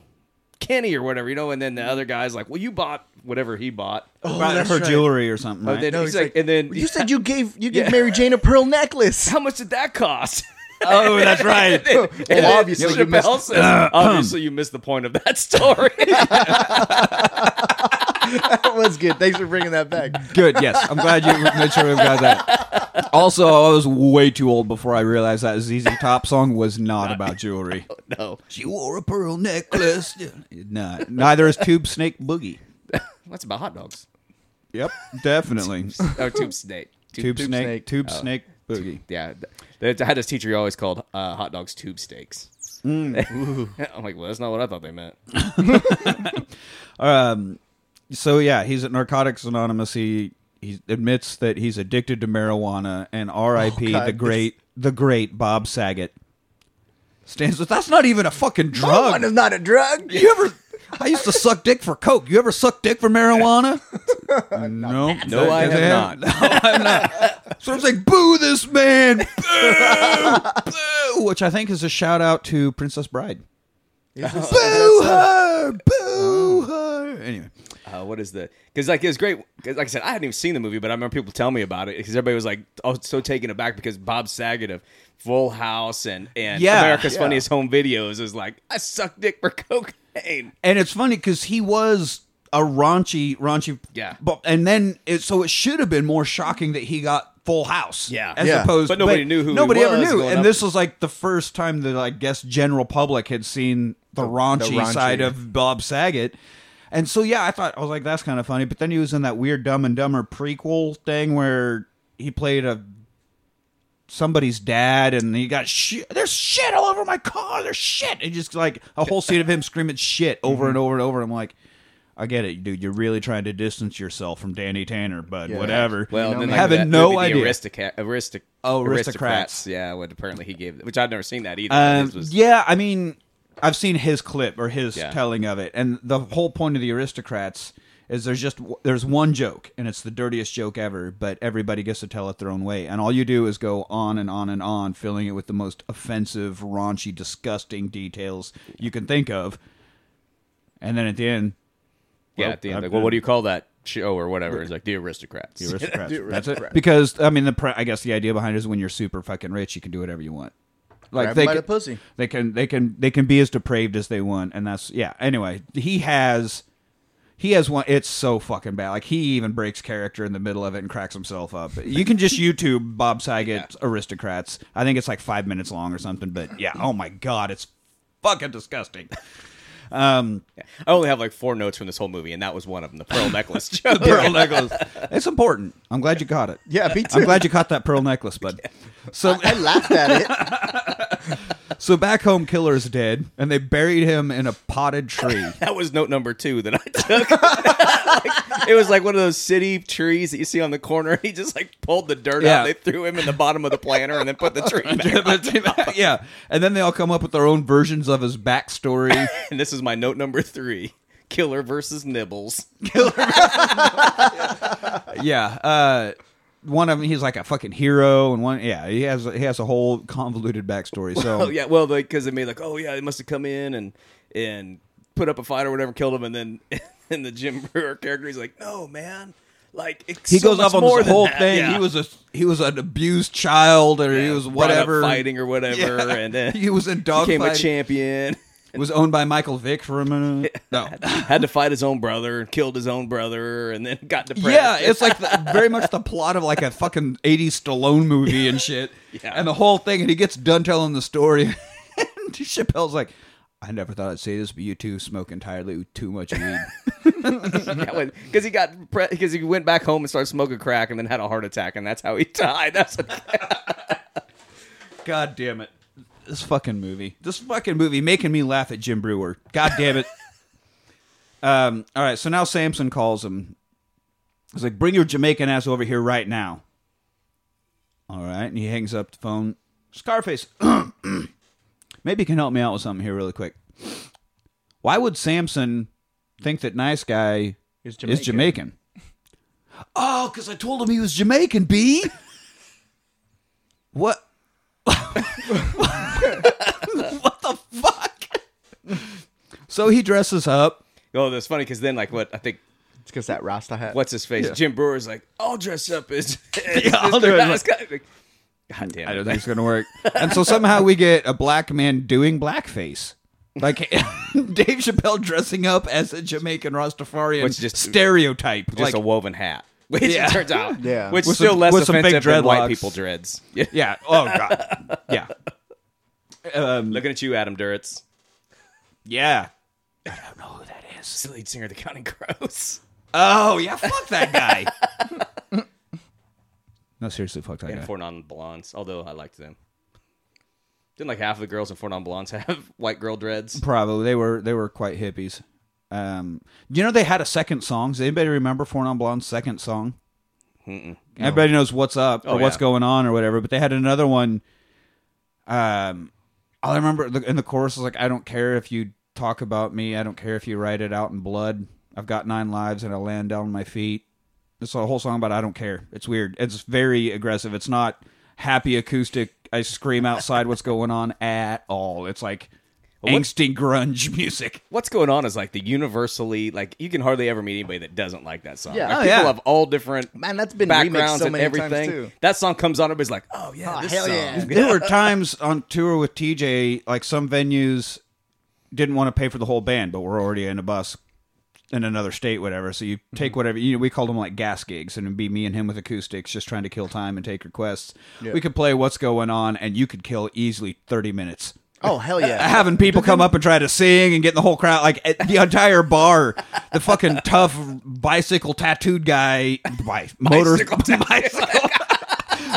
Kenny or whatever, you know. And then the other guy's like, "Well, you bought whatever he bought." oh, about that's her right. jewelry or something, Oh, right? then No, he's he's like, and then You said you gave you gave Yeah. Mary Jane a pearl necklace. how much did that cost? oh, that's right. well, obviously you missed- says, obviously you missed the point of that story. that was good. Thanks for bringing that back. Good. Yes, I'm glad you made sure we got that. Also, I was way too old before I realized that ZZ Top song was not about jewelry. no, She wore a pearl necklace. no, neither is Tube Snake Boogie. that's about hot dogs. Yep, definitely. Or tube snake. Tube, Tube Snake, Snake. Tube Oh. Snake Boogie. Yeah, I had this teacher who always called uh, hot dogs tube steaks. Mm. I'm like, well, that's not what I thought they meant. Um, so yeah, he's at Narcotics Anonymous. He he admits that he's addicted to marijuana, and R.I.P. Oh, the great the great Bob Saget stands with. That's not even a fucking drug. One is not a drug. You ever? I used to suck dick for coke. You ever suck dick for marijuana? no, No, I have not. No, I'm not. So it's like, boo this man, boo, boo, which I think is a shout out to Princess Bride. Boo her, boo oh. her. Anyway, Uh, what is the? Because like it was great. 'cause like I said, I hadn't even seen the movie, but I remember people telling me about it because everybody was like, "Oh, so taken aback" because Bob Saget of Full House and and Yeah, America's yeah. Funniest Home Videos is like, "I suck dick for cocaine." and it's funny because he was a raunchy, raunchy. Yeah. But and then it, so it should have been more shocking that he got Full House. Yeah. As Yeah. opposed, But nobody knew who he nobody ever knew, and up- this was like the first time that I guess general public had seen the, raunchy, raunchy. side of Bob Saget. And so yeah, I thought I was like that's kind of funny, but then he was in that weird Dumb and Dumber prequel thing where he played a somebody's dad and he got shit there's shit all over my car there's shit and just like a whole scene of him screaming shit over and over and over i'm like i get it dude you're really trying to distance yourself from danny tanner but Yeah. whatever Well, You know, then like having that no movie, idea The Aristocat, Aristoc- Oh, Aristocrats. Aristocrats. Yeah, what apparently he gave, which I'd never seen that either. um, was- yeah i mean i've seen his clip or his Yeah. telling of it and the whole point of the aristocrats is there's just there's one joke and it's the dirtiest joke ever but everybody gets to tell it their own way and all you do is go on and on and on filling it with the most offensive raunchy disgusting details you can think of and then at the end yeah. well, at the end, like, well, what do you call that show or whatever? It's like the Aristocrats. the aristocrats. The That's it. Because I mean, the pre- I guess the idea behind it is when you're super fucking rich, you can do whatever you want. Like Grab they can, the pussy. they can they can they can be as depraved as they want, and that's yeah. Anyway, he has he has one. It's so fucking bad. Like he even breaks character in the middle of it and cracks himself up. You can just YouTube Bob Saget aristocrats. I think it's like five minutes long or something. But yeah, oh my god, it's fucking disgusting. Um, I only have like four notes from this whole movie, and that was one of them. The pearl necklace joke. pearl necklace. It's important. I'm glad you caught it. Yeah, me too. I'm glad you caught that pearl necklace, bud. So, I laughed at it. So back home, Killer's dead, and they buried him in a potted tree. That was note number two that I took. Like, it was like one of those city trees that you see on the corner. He just like pulled the dirt Yeah. out. They threw him in the bottom of the planter and then put the tree back. yeah, and then they all come up with their own versions of his backstory. And this is my note number three: Killer versus Nibbles. yeah, uh, one of them he's like a fucking hero, and one yeah he has he has a whole convoluted backstory. So Oh yeah, well, because they made like, oh yeah, they must have come in and and put up a fight or whatever, killed him, and then and the Jim Breuer character, he's like, no man, like it's he so goes up on this whole that." thing. Yeah. He was a he was an abused child, or he was whatever fighting or whatever, Yeah. and then he was in dog became a champion. Was owned by Michael Vick for a minute. No. Had to fight his own brother killed his own brother, and then got depressed. Yeah, it's like the, very much the plot of like a fucking 80s Stallone movie and shit. Yeah. And the whole thing, and he gets done telling the story. and Chappelle's like, I never thought I'd say this, but you two smoke entirely too much weed. because he got because he went back home and started smoking crack, and then had a heart attack, and that's how he died. That's God damn it. This fucking movie. This fucking movie making me laugh at Jim Breuer. God damn it. um, all right, so now Samson calls him. He's like, bring your Jamaican ass over here right now. All right, and he hangs up the phone. Scarface, maybe you can help me out with something here really quick. Why would Samson think that nice guy Is is Jamaican. Jamaican? Oh, because I told him he was Jamaican, B. what? what the fuck? So he dresses up. oh, that's funny because then like what I think It's because that Rasta hat. what's his face Jim Breuer's like I'll dress up as, as Yeah, I'll Mr. do it. Nice Guy. Like, God damn it! I don't think it's gonna work. And so somehow we get a black man doing blackface. Like Dave Chappelle dressing up as a Jamaican Rastafarian Which just- stereotype. just like, a woven hat, which Yeah. it turns out, Yeah. which With is still some- less with some big offensive than white dreadlocks. people dreads. Yeah. yeah. Oh god. Yeah. Um, Looking at you, Adam Duritz, yeah. I don't know who that is. the lead singer of the Counting Crows. Oh yeah, fuck that guy. no, seriously, fuck that and guy. Four Non Blondes, although I liked them. Didn't like half of the girls in Four Non Blondes have white girl dreads? Probably they were they were quite hippies. Um, you know they had a second song. Does anybody remember Four Non Blonde's second song? Everybody knows what's up or Oh, what's yeah. going on or whatever. But they had another one. Um, all I remember in the chorus was like, "I don't care if you talk about me. I don't care if you write it out in blood. I've got nine lives and I land down on my feet." It's a whole song about I don't care. It's weird. It's very aggressive. It's not happy acoustic. I scream outside what's going on at all. It's like angsty grunge music. What's going on is like the universally like you can hardly ever meet anybody that doesn't like that song. Yeah. Like, Oh, people yeah. have all different Man, that's been remixed backgrounds so and many times, everything. too. That song comes on, everybody's like, "Oh yeah, Oh, this hell song." yeah. There were times on tour with TJ, like some venues didn't want to pay for the whole band, but we're already in a bus in another state, whatever. So you mm-hmm. take whatever you know. We called them like gas gigs, and it'd be me and him with acoustics, just trying to kill time and take requests. We could play "What's Going On," and you could kill easily thirty minutes. Oh hell yeah! Having people come up and try to sing and getting the whole crowd, like the entire bar, the fucking tough bicycle tattooed guy, bi- motor, bicycle,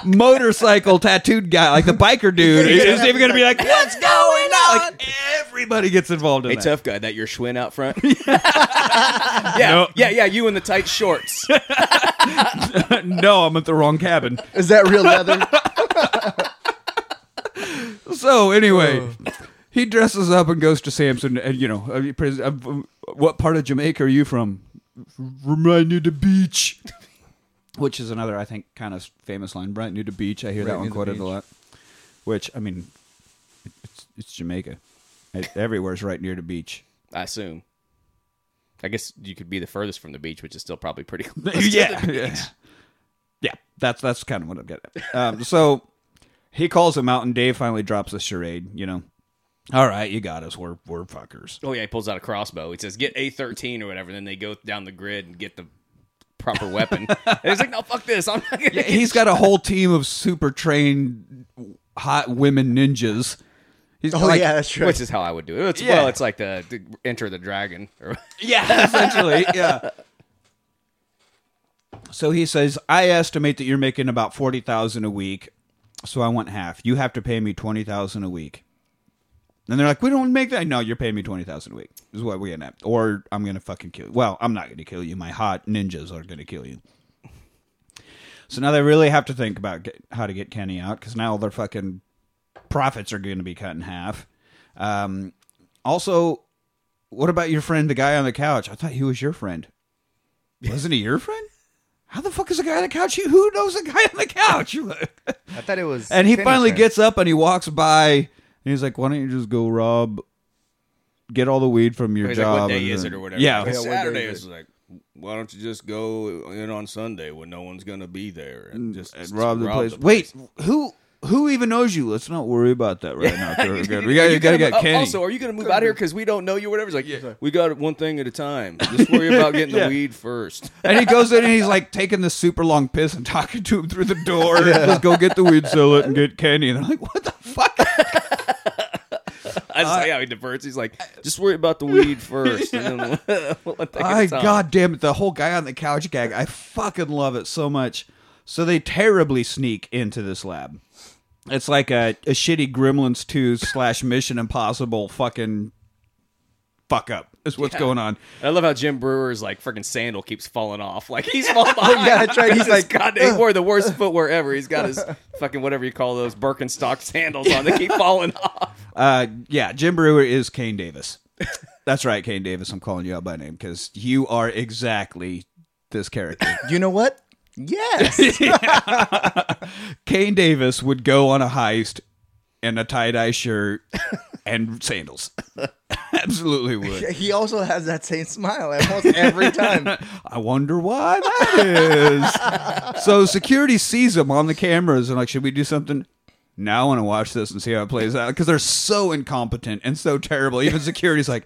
motorcycle tattooed guy, like the biker dude, is even going to be like, "What's going on?" Like everybody gets involved in Hey, that. tough guy, that your Schwinn out front? yeah, No. yeah, yeah. You in the tight shorts. no, I'm at the wrong cabin. Is that real leather? So anyway, he dresses up and goes to Samson, and you know, uh, he prays, uh, what part of Jamaica are you from? From right near the beach. Which is another, I think, kind of famous line. Right near the beach. I hear Right that one near the quoted a lot. Which I mean, it's it's Jamaica. It, everywhere's right near the beach. I assume. I guess you could be the furthest from the beach, which is still probably pretty close. to yeah, the yeah, yeah. That's that's kind of what I'm getting at. Um, so he calls him out, and Dave finally drops a charade. You know, all right, you got us. We're we're fuckers. Oh yeah, he pulls out a crossbow. He says, "Get A thirteen or whatever." Then they go down the grid and get the proper weapon. and he's like, "No, fuck this. I'm not gonna." Yeah, he's got a whole team of super trained hot women ninjas. He's Oh like, yeah, that's true. Which is how I would do it. It's, Yeah. Well, it's like the, the Enter the Dragon. Yeah, essentially, yeah. So he says, I estimate that you're making about forty thousand a week, so I want half. You have to pay me twenty thousand a week. And they're like, we don't make that. No, you're paying me twenty thousand a week. Is what we're gonna have. Or I'm gonna fucking kill you. Well, I'm not gonna kill you. My hot ninjas are gonna kill you. So now they really have to think about get, how to get Kenny out because now their fucking profits are going to be cut in half. Um, also, what about your friend, the guy on the couch? I thought he was your friend. Wasn't he your friend? How the fuck is the guy on the couch? Who knows the guy on the couch? I thought it was. and he Kenny's finally friend. gets up and he walks by and he's like, "Why don't you just go rob, get all the weed from your he's like, job?" "What day and is then- it or whatever?" Yeah, Like, Yeah, it's what day Saturday. is It's like, why don't you just go in on Sunday when no one's gonna be there and just, and just rob the place. Wait, who who even knows you? Let's not worry about that right now. We're good. We got You got to gonna- get uh, Kenny. Also, are you going to move out here because we don't know you? or Whatever. He's like, we got it one thing at a time. Just worry about getting Yeah. the weed first. and he goes in and he's like taking the super long piss and talking to him through the door. Let's go get the weed, sell it, and get Kenny. And I'm like, what the fuck? I just like how he diverts. He's like, just worry about the weed first. And then one thing at I a time. god damn it, the whole guy on the couch gag. I fucking love it so much. So they terribly sneak into this lab. It's like a, a shitty Gremlins 2 slash Mission Impossible fucking fuck up is what's Yeah. going on. I love how Jim Breuer's like freaking sandal keeps falling off. Like he's falling behind. yeah, that's right. He's He's like, like, God, he wore the worst footwear ever. He's got his fucking whatever you call those Birkenstock sandals on. They keep falling off. Uh, yeah, Jim Breuer is Kane Davis. That's right, Kane Davis. I'm calling you out by name because you are exactly this character. You know what? Yes. Kane Davis would go on a heist in a tie dye shirt and sandals. Absolutely would. he also has that same smile almost every time. I wonder why that is. so security sees him on the cameras and like, should we do something? Now I want to watch this and see how it plays out because they're so incompetent and so terrible. Even security's like,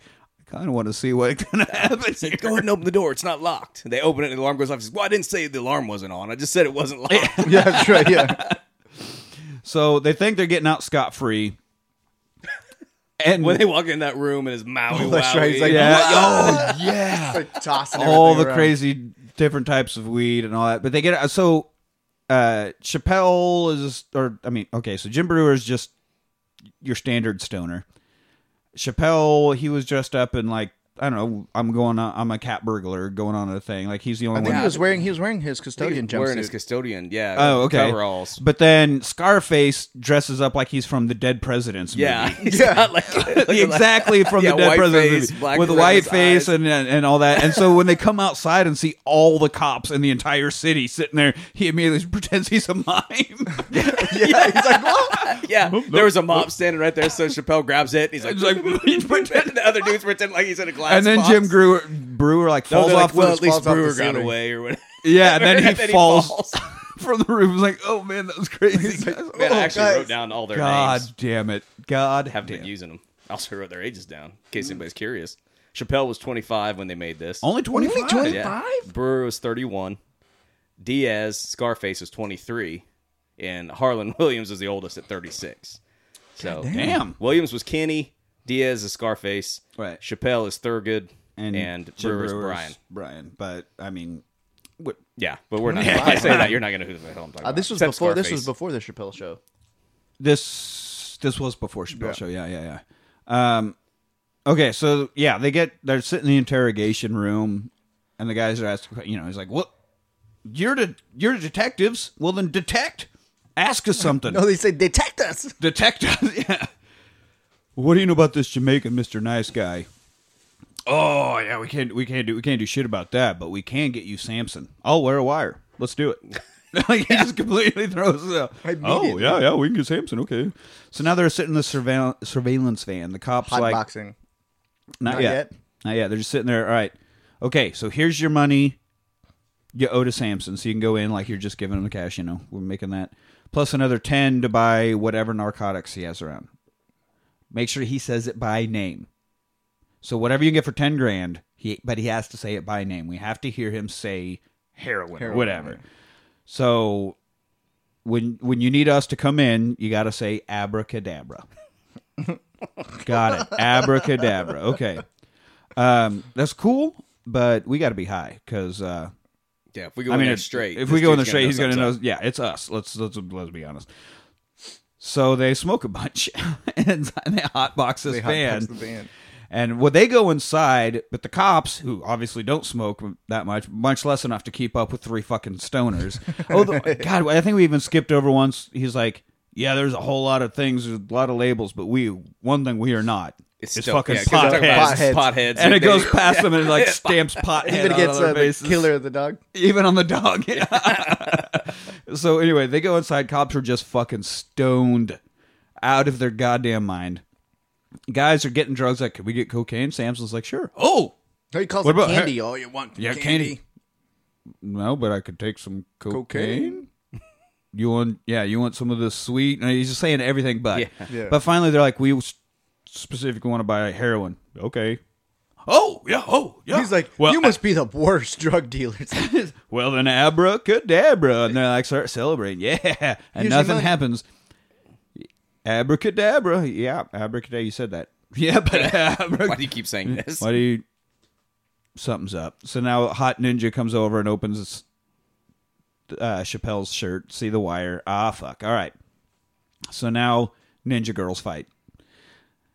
kind of want to see what's gonna happen. Say, here." Go ahead and open the door. It's not locked. They open it and the alarm goes off. He says, Well, I didn't say the alarm wasn't on. I just said it wasn't locked. yeah, that's right. Yeah. So they think they're getting out scot free. And when they walk in that room and his Maui Oh, that's right. He's like, yeah, oh yeah, Like tossing all the around. crazy different types of weed and all that. But they get so uh Chappelle is or I mean, okay, so Jim Breuer is just your standard stoner. Chappelle, he was dressed up in like I don't know. I'm going on. I'm a cat burglar going on a thing. Like he's the I only think one. he was wearing he was wearing his custodian wearing his custodian. Yeah. Oh, okay. Coveralls. But then Scarface dresses up like he's from the Dead President's movie. Yeah. Yeah. got like, exactly from Yeah, the Dead President's face, movie black with around white his face eyes. and, and and all that. And so when they come outside and see all the cops in the entire city sitting there, he immediately pretends he's a mime. yeah, yeah, he's like, what? Yeah, there was a mop standing right there. So Chappelle grabs it. And he's like, It's like, he's the other dude's pretending like he's in a glass. And then box. Jim Breuer, Breuer like No, falls they're off. like, well, the, at least falls off the Breuer got ceiling. away or whatever. yeah, and then he, And then he falls, falls. from the roof. He's like, oh man, that was crazy. Man, Oh, I actually guys. wrote down all their God names. damn it! God Haven't damn. been using them. I also wrote their ages down in case anybody's curious. Chappelle was 25 when they made this. Only twenty five. 20? Yeah. 25? Breuer was 31. Diaz, Scarface was 23. And Harland Williams was the oldest at 36. So Damn. Williams was Kenny. Diaz is Scarface. Right. Chappelle is Thurgood. And, And, Jim Breuer's Breuer's Brian. Brian, but I mean, what, Yeah, but we're not. If I say that, you're not going to know who the hell I'm talking Uh, about. this was Except before. This Scarface. was before the Chappelle show. this this was before Chappelle Yeah. show. Yeah, yeah, yeah. Um, okay, so yeah, they get they're sitting in the interrogation room, and the guys are asking, you know, he's like, "What? You're the you're the detectives? Well, then detect. Ask us something. No, they say detect us. detect us. yeah. What do you know about this Jamaican Mister Nice Guy? Oh yeah, we can't we can't do we can't do shit about that, but we can get you Samson. I'll wear a wire. Let's do it. like he just completely throws it out. Oh yeah, yeah, we can get Samson. Okay. So now they're sitting in the surveil- surveillance van. The cops Hot like boxing. not, Not yet. yet? Not yet. They're just sitting there. All right. Okay. So here's your money. You owe to Samson, so you can go in like you're just giving him the cash. You know, we're making that plus another ten to buy whatever narcotics he has around. Make sure he says it by name. So whatever you get for ten grand, he but he has to say it by name. We have to hear him say heroin, or whatever. So when when you need us to come in, you got to say abracadabra. got it, abracadabra. Okay, um, that's cool, but we got to be high because uh, Yeah, if we go I in mean, there straight, If we go in the straight, he's gonna know. Yeah, it's us. Let's let's let's be honest. So they smoke a bunch, and they hotbox this They van. hotbox the van. And when they go inside, but the cops, who obviously don't smoke that much, much less enough to keep up with three fucking stoners. oh, the, God, I think we even skipped over once. He's like, "Yeah, there's a whole lot of things, there's a lot of labels, but we one thing we are not. It's, It's, still, fucking yeah, potheads." Potheads. Potheads. And it goes past them and like stamps pothead Even against uh, the killer of the dog. even on the dog. So anyway, they go inside. Cops are just fucking stoned out of their goddamn mind. Guys are getting drugs. Like, can we get cocaine? Samson's like, sure. Oh, He calls What it about- candy. All oh, you want Yeah, candy? candy. no, but I could take some cocaine. you want yeah, you want some of the sweet, and he's just saying everything but. Yeah. Yeah. But finally, they're like, we specifically want to buy heroin. Okay. Oh, yeah. Oh, yeah. He's like, well, you must be the worst drug dealer. well, then abracadabra. And they're like, start celebrating. Yeah. And Here's nothing happens. Abracadabra. Yeah. Abracadabra. You said that. Yeah, but abracadabra. Why do you keep saying this? Why do you. Something's up. So now Hot Ninja comes over and opens uh, Chappelle's shirt. See the wire. Ah, fuck. All right. So now Ninja Girls fight.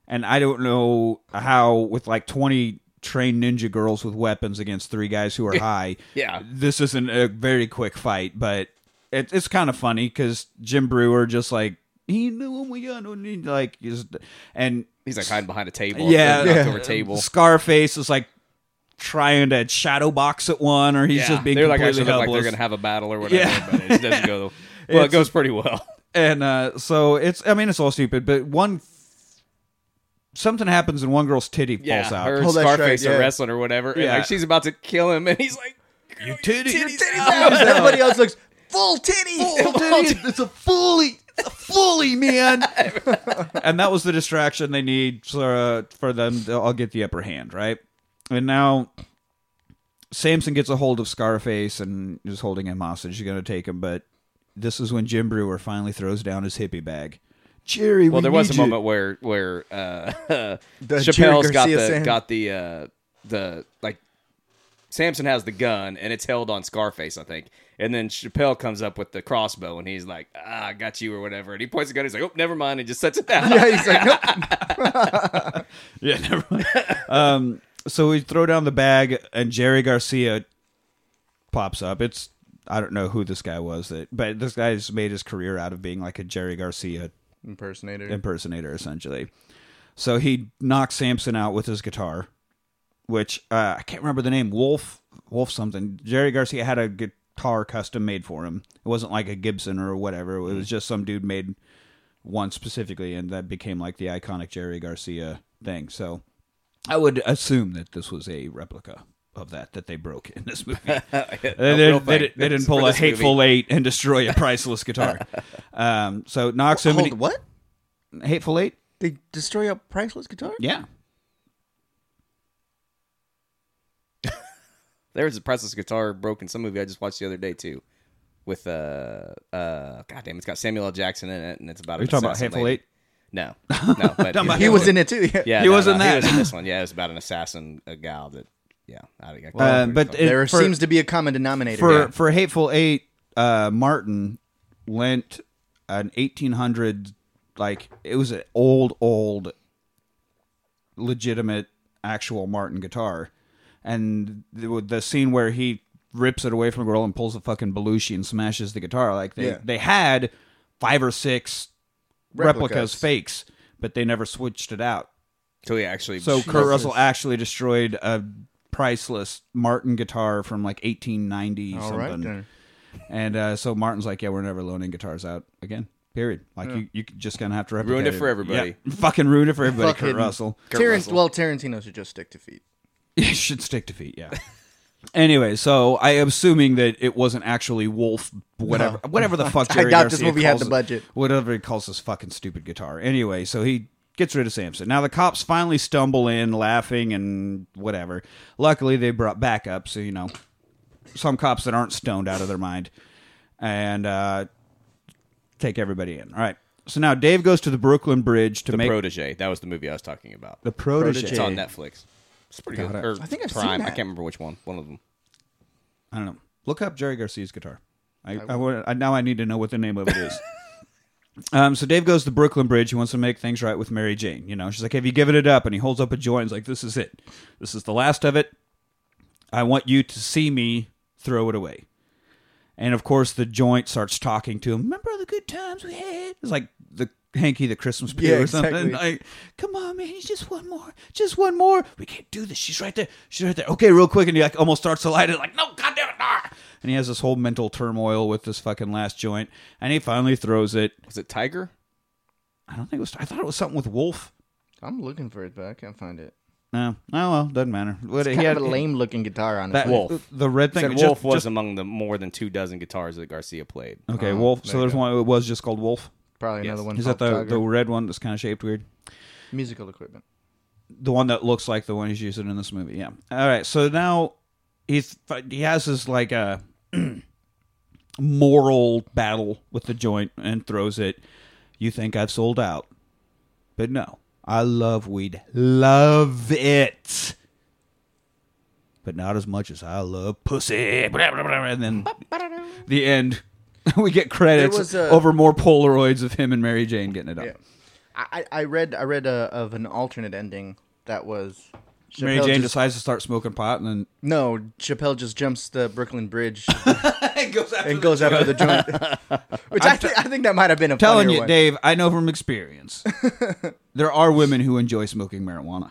And I don't know how, with like 20 train ninja girls with weapons against three guys who are high. yeah. This isn't a very quick fight, but it, it's kind of funny because Jim Breuer just like, he knew him, we got like, and he's like hiding behind a table. Yeah. yeah. Over table. Scarface is like, trying to shadow box at one or he's yeah. just being they're like, helpless. like they're gonna have a battle or whatever yeah. but it doesn't go well it's, it goes pretty well and uh, so it's i mean it's all stupid but one something happens and one girl's titty Yeah, falls out. her Oh, that's right, Scarface yeah. are wrestling or whatever, and like she's about to kill him, and he's like, You titty, your you titties out. Everybody else looks full titty. Full titty. It's a fully, it's a fully man. and that was the distraction they need for uh, for them. To, I'll get the upper hand, right? And now Samson gets a hold of Scarface and is holding him hostage. He's going to take him, but this is when Jim Breuer finally throws down his hippie bag. Jerry, Well, we there was a you. moment where where uh, The Chappelle's Jerry got the Sam. got the uh, the like Samson has the gun and it's held on Scarface, I think. And then Chappelle comes up with the crossbow and he's like, "Ah, I got you" or whatever. And he points the gun. He's like, "Oh, never mind," and just sets it down. Yeah, he's like, nope. Yeah, never mind. um, so we throw down the bag, and Jerry Garcia pops up. It's I don't know who this guy was, that, but this guy's made his career out of being like a Jerry Garcia Impersonator. impersonator, essentially. So he knocks Samson out with his guitar, which uh, I can't remember the name. Wolf, Wolf something. Jerry Garcia had a guitar custom made for him. It wasn't like a Gibson or whatever. It was just some dude made one specifically, and that became like the iconic Jerry Garcia thing. So I would assume that this was a replica of that that they broke in this movie. No They, real they- they didn't- they didn't pull a hateful movie. eight and destroy a priceless guitar. um, so knocks him. and Hold, what? Hateful eight. They destroy a priceless guitar? Yeah. There was a priceless guitar broken in some movie I just watched the other day too, with uh uh God damn, it's got Samuel L. Jackson in it, and it's about Are you an talking about Hateful lady. Eight? No, no, but about He was in it too. Yeah. Yeah, He no, was no, in that. He was in this one. Yeah, it was about an assassin, a gal that. Yeah, I think I Uh, but it- There for, seems to be a common denominator. for yeah. for Hateful Eight, uh, Martin lent an eighteen hundred like it was an old old legitimate actual Martin guitar, and the, the scene where he rips it away from a girl and pulls a fucking Belushi and smashes the guitar like they Yeah. they had five or six replicas, Replicas. fakes, but they never switched it out. so he actually. So Kurt Russell actually destroyed a priceless Martin guitar from like 1890 All right. something. then. And uh, so Martin's like, yeah, we're never loaning guitars out again. Period. Like you, you just gonna have to replicate Ruined it for everybody. Yeah, fucking ruined it for everybody. Fucking- Kurt Russell. Kurt Terrence, Russell. well, Tarantino should just stick to feet. It should stick to feet. Yeah. anyway, so I am assuming that it wasn't actually Wolf, whatever, No. whatever the fuck. I Jerry doubt this Garcia movie had calls the it- budget. Whatever he calls this fucking stupid guitar. Anyway, so he gets rid of Samson. Now the cops finally stumble in, laughing and whatever. Luckily, they brought backup, so you know, some cops that aren't stoned out of their mind, and uh, take everybody in. All right. So now Dave goes to the Brooklyn Bridge to the make protege. That was the movie I was talking about. the protege. It's on Netflix. It's pretty Got good. it. Or I think I've seen Prime. I can't remember which one. One of them. I don't know. Look up Jerry Garcia's guitar. I, I, want- I now I need to know what the name of it is. um, so Dave goes to Brooklyn Bridge. He wants to make things right with Mary Jane. You know, she's like, "Have you given it up?" And he holds up a joint. He's like, "This is it. This is the last of it. I want you to see me throw it away." And of course, the joint starts talking to him. Remember the good times we had? It's like the Hanky the Christmas Pig Yeah, or something. exactly. Like, come on, man, just one more, just one more. We can't do this. She's right there. She's right there. Okay, real quick, and he like almost starts to light it. Like, no, goddamn it, nah. And he has this whole mental turmoil with this fucking last joint, and he finally throws it. Was it Tiger? I don't think it was. I thought it was something with Wolf. I'm looking for it, but I can't find it. No, oh well, doesn't matter. What, It's kind of a lame looking guitar, honestly. that Wolf. The red thing. Said just- Wolf was just- among the more than two dozen guitars that Garcia played. okay. Oh, Wolf. there So there's go. one. It was just called Wolf. Probably Yes. another one. Is that called the the red one that's kind of shaped weird? musical equipment? the one that looks like the one he's using in this movie. Yeah. All right. So now he's he has his like a moral battle with the joint and throws it. You think I've sold out, but no. I love weed. Love it. But not as much as I love pussy. And then the end. we get credits a- over more Polaroids of him and Mary Jane getting it up. Yeah. I, I read I read uh, of an alternate ending that was Mary Jane just- decides to start smoking pot and then no Chappelle just jumps the Brooklyn Bridge goes after and goes after the joint, which I, think I think that might have been a telling you, one. Dave, I know from experience. there are women who enjoy smoking marijuana.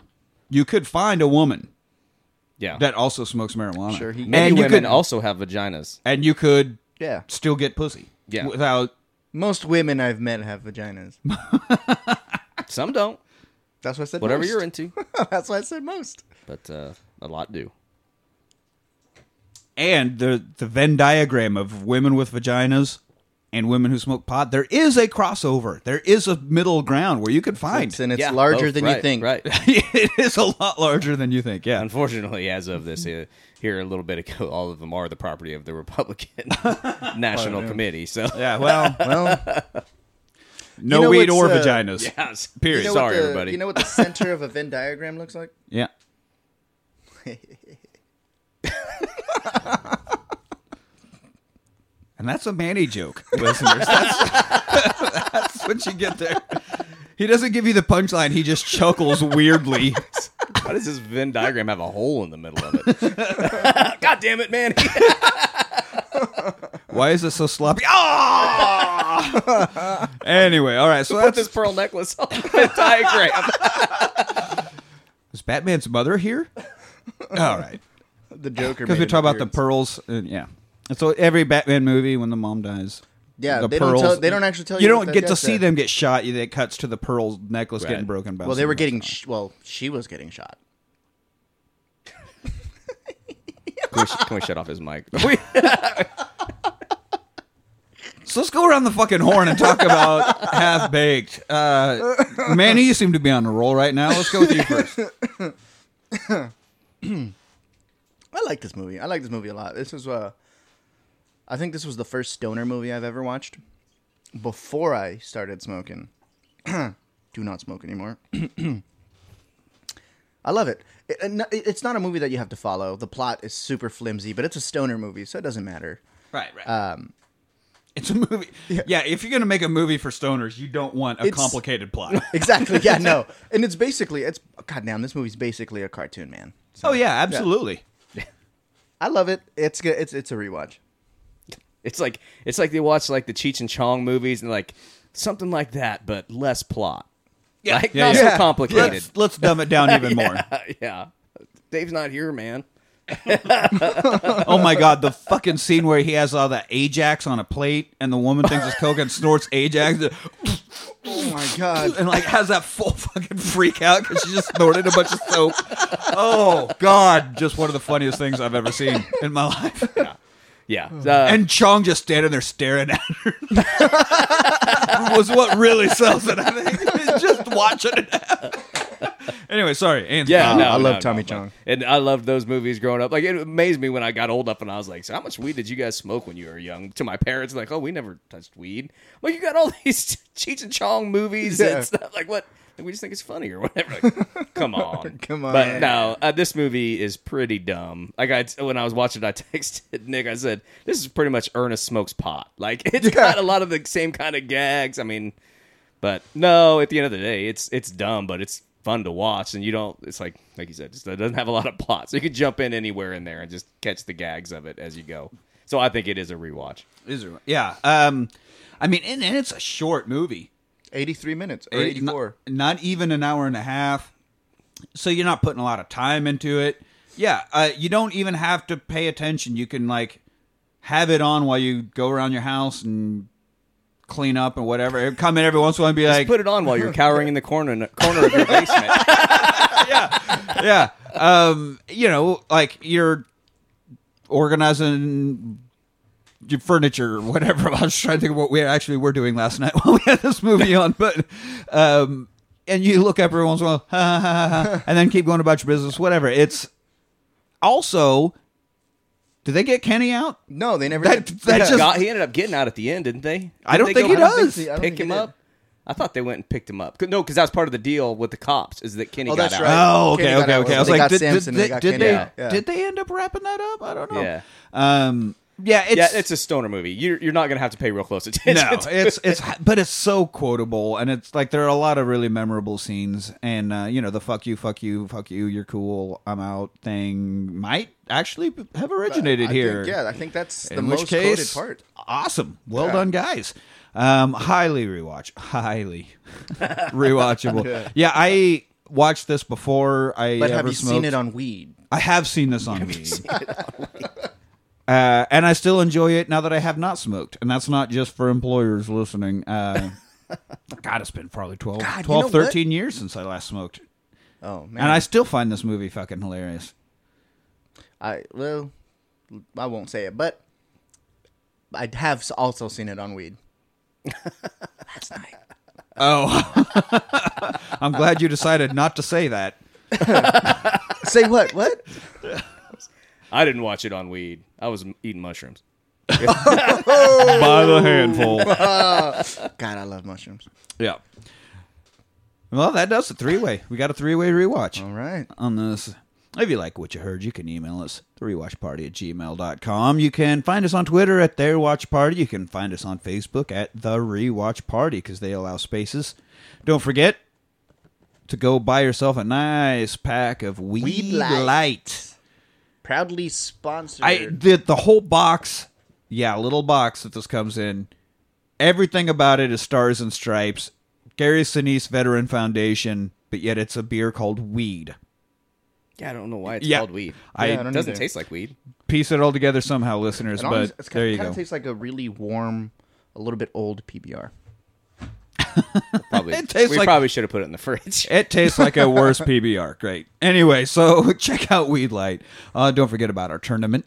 You could find a woman Yeah. that also smokes marijuana. Sure, he- Many and you women could also have vaginas. and you could Yeah, still get pussy. Yeah. Without most women I've met have vaginas. Some don't. That's why I said Whatever most. you're into. That's why I said most. But uh, a lot do. and the the Venn diagram of women with vaginas and women who smoke pot, there is a crossover. There is a middle ground where you could find. It's, and it's Yeah, larger both, than you think. Right. it is a lot larger than you think. Yeah. Unfortunately, as of this uh, here a little bit ago, all of them are the property of the Republican National Committee. So Yeah. Well, Well, no You know weed or uh, vaginas. yes. Period. you know Sorry, the, everybody. You know what the center of a Venn diagram looks like? Yeah. and that's a Manny joke, listeners. That's, that's what you get there. He doesn't give you the punchline. He just chuckles weirdly. Why does this Venn diagram have a hole in the middle of it? God damn it, man! Why is it so sloppy? Ah! anyway, all right. So Put that's this pearl necklace on the Venn diagram. is Batman's mother here? All right, The Joker. because we talk about the pearls. And, yeah. And so every Batman movie, when the mom dies, Yeah, the they don't tell- they don't actually tell You you don't get to see at. them get shot. It cuts to the pearl necklace Right. getting broken. By Well, they were getting. Sh- well, she was getting shot. Can we, can we shut off his mic? So let's go around the fucking horn and talk about half baked. Uh, Manny, you seem to be on a roll right now. Let's go with you first. I like this movie. I like this movie a lot. This is uh, I think this was the first stoner movie I've ever watched before I started smoking. Do not smoke anymore. I love it. It- it- It's not a movie that you have to follow. The plot is super flimsy, but it's a stoner movie, so it doesn't matter. Right, right. Um, it's a movie. Yeah. if you're gonna make a movie for stoners, you don't want a It's- complicated plot. exactly. Yeah, no. And it's basically it's goddamn. This movie's basically a cartoon, man. So, oh yeah, absolutely. I love it. It's good. It's it's a rewatch. It's like it's like they watch like the Cheech and Chong movies and like something like that, but less plot. Yeah, like, yeah, not yeah. so complicated. Let's, let's dumb it down even more. yeah, Dave's not here, man. Oh my god, the fucking scene where he has all the Ajax on a plate and the woman thinks it's coke and snorts Ajax Oh my god. and like has that full fucking freak out because she just snorted a bunch of soap. Oh god, just one of the funniest things I've ever seen in my life. Yeah, uh, And Chong just standing there staring at her was what really sells it. I think just watching it happen. Anyway, sorry, Anne's yeah, gone. no, I love no, Tommy no, Chong. and I loved those movies growing up. Like it amazed me when I got old enough and I was like, "So how much weed did you guys smoke when you were young?" To my parents, like, "Oh, we never touched weed." Like you got all these Cheech and Chong movies Yeah. and stuff. Like what? We just think it's funny or whatever. Like, come on, Come on. But no, uh, this movie is pretty dumb. Like I, when I was watching, it, I texted Nick. I said, "This is pretty much Ernest smokes pot. Like it's got a lot of the same kind of gags. I mean." But no, at the end of the day, it's it's dumb, but it's fun to watch, and you don't. It's like like you said, just, it doesn't have a lot of plot, so you can jump in anywhere in there and just catch the gags of it as you go. So I think it is a rewatch. Is Yeah. Um, I mean, and, and it's a short movie. 83 minutes or 84. Not, not even an hour and a half. So you're not putting a lot of time into it. Yeah. Uh, you don't even have to pay attention. You can like have it on while you go around your house and clean up and whatever. Come in every once in a while and be Just like, put it on while you're cowering in the corner corner of your basement. yeah. Yeah. Um, you know, like you're organizing your furniture or whatever. I was trying to think of what we actually were doing last night while we had this movie on, but um, and you look up every once in a while, ha, ha, ha, ha, and then keep going about your business, whatever. It's also, did they get Kenny out? No, they never. That- did. that Yeah. just- Got, he ended up getting out at the end, didn't they? I don't they think go he does. I don't Pick him up. I thought they went and picked him up. No, because that was part of the deal with the cops. Is that Kenny Oh, got that's out? right. Oh, okay, Kenny okay, okay. I was They like, got did, did, Samson and they did, got did Kenny they out. Yeah. did they end up wrapping that up? I don't know. Yeah. Um. Yeah. It's, yeah, it's a stoner movie. You're you're not gonna have to pay real close attention. no, it's it's but it's so quotable, and it's like there are a lot of really memorable scenes, and uh, you know the "fuck you, fuck you, fuck you, you're cool, I'm out" thing might actually have originated I here. Think, yeah, I think that's the most which case, quoted part. awesome, well Yeah. done, guys. Um, highly rewatch, highly rewatchable. Yeah. yeah. I watched this before I. But have ever you seen smoked. it on weed? I have seen this on weed. Uh, and I still enjoy it now that I have not smoked. And that's not just for employers listening. Uh, God, it's been probably 12, God, you 12 know what? 13 years since I last smoked. Oh man, And I still find this movie fucking hilarious. I well, I won't say it, but I have also seen it on weed. Last night. Oh. I'm glad you decided not to say that. Say what? What? I didn't watch it on weed. I was eating mushrooms. By the handful. God, I love mushrooms. yeah. Well, that does a three way. We got a three way rewatch. All right. on this. If you like what you heard, you can email us, thewatchparty at gmail.com. You can find us on Twitter at Their Watch Party. You can find us on Facebook at The Rewatch Party because they allow spaces. Don't forget to go buy yourself a nice pack of Weed, Weed Light. Light. Proudly sponsored. I did the whole box. Yeah, little box that this comes in. Everything about it is stars and stripes. Gary Sinise Veteran Foundation, but yet it's a beer called Weed. Yeah, I don't know why it's Yeah. called weed. I- Yeah, I it don't doesn't either. taste like weed. piece it all together somehow, listeners. It but almost- it's there you kind go. of tastes like a really warm, a little bit old PBR. Probably. It tastes we like- probably should have put it in the fridge. it tastes like a worse PBR. Great. Anyway, so check out Weed Light. Uh, don't forget about our tournament.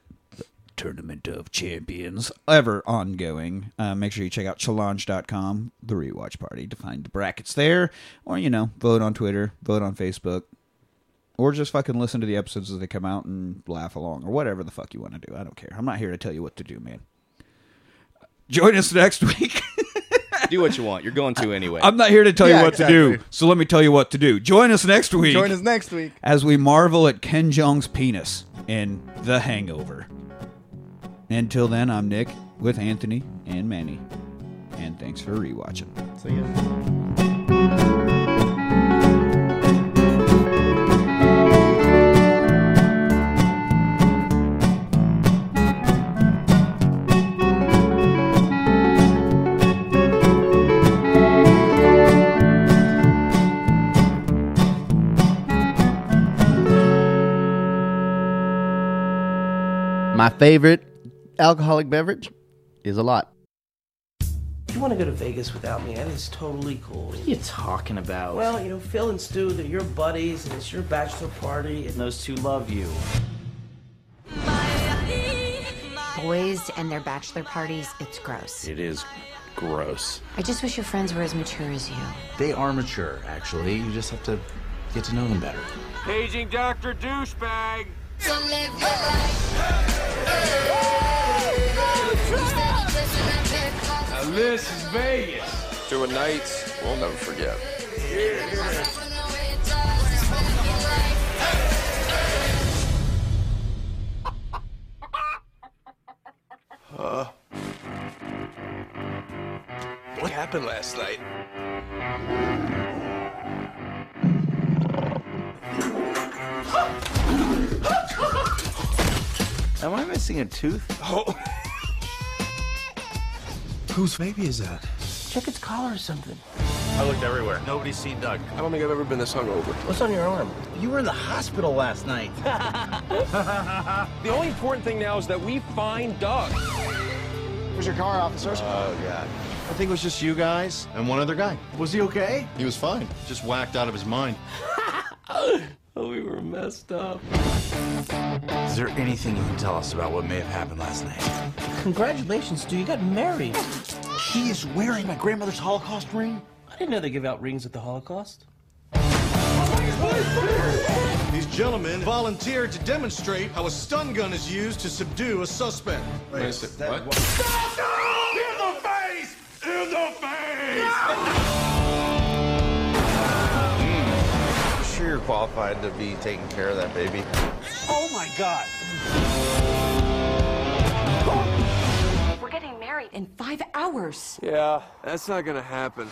Tournament of Champions, ever ongoing. Uh, make sure you check out challonge.com, the rewatch party, to find the brackets there. Or, you know, vote on Twitter, vote on Facebook, or just fucking listen to the episodes as they come out and laugh along, or whatever the fuck you want to do. I don't care. I'm not here to tell you what to do, man. Join us next week. Do what you want. You're going to anyway. I'm not here to tell Yeah, you what to do, so let me tell you what to do. Join us next week Join us next week. as we marvel at Ken Jeong's penis in The Hangover. Until then, I'm Nick with Anthony and Manny, and thanks for rewatching. So yeah. My favorite alcoholic beverage is a lot. If you want to go to Vegas without me, that is totally cool. What are you talking about? Well, you know, Phil and Stu, they're your buddies, and it's your bachelor party. And those two love you. Boys and their bachelor parties, it's gross. It is gross. I just wish your friends were as mature as you. They are mature, actually. You just have to get to know them better. Paging Dr. Douchebag. Now this is Vegas. Two a nights we'll never forget. What happened last night? Am I missing a tooth? Oh. Whose baby is that? check its collar or something. I looked everywhere. Nobody's seen Doug. I don't think I've ever been this hungover. What's on your arm? You were in the hospital last night. The only important thing now is that we find Doug. Where's your car, officers? Oh god. I think it was just you guys and one other guy. Was he okay? He was fine, just whacked out of his mind. Oh, we were messed up. Is there anything you can tell us about what may have happened last night? Congratulations, dude. You got married. She is wearing my grandmother's Holocaust ring? I didn't know they give out rings at the Holocaust. These gentlemen volunteered to demonstrate how a stun gun is used to subdue a suspect. Wait a sec, what? In the face! In the face! Sure qualified to be taking care of that baby. Oh my God! We're getting married in five hours. Yeah, that's not gonna happen.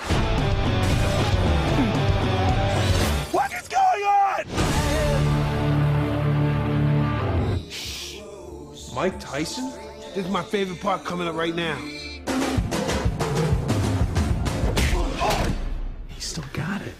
What is going on? Mike Tyson? This is my favorite part coming up right now. He still got it.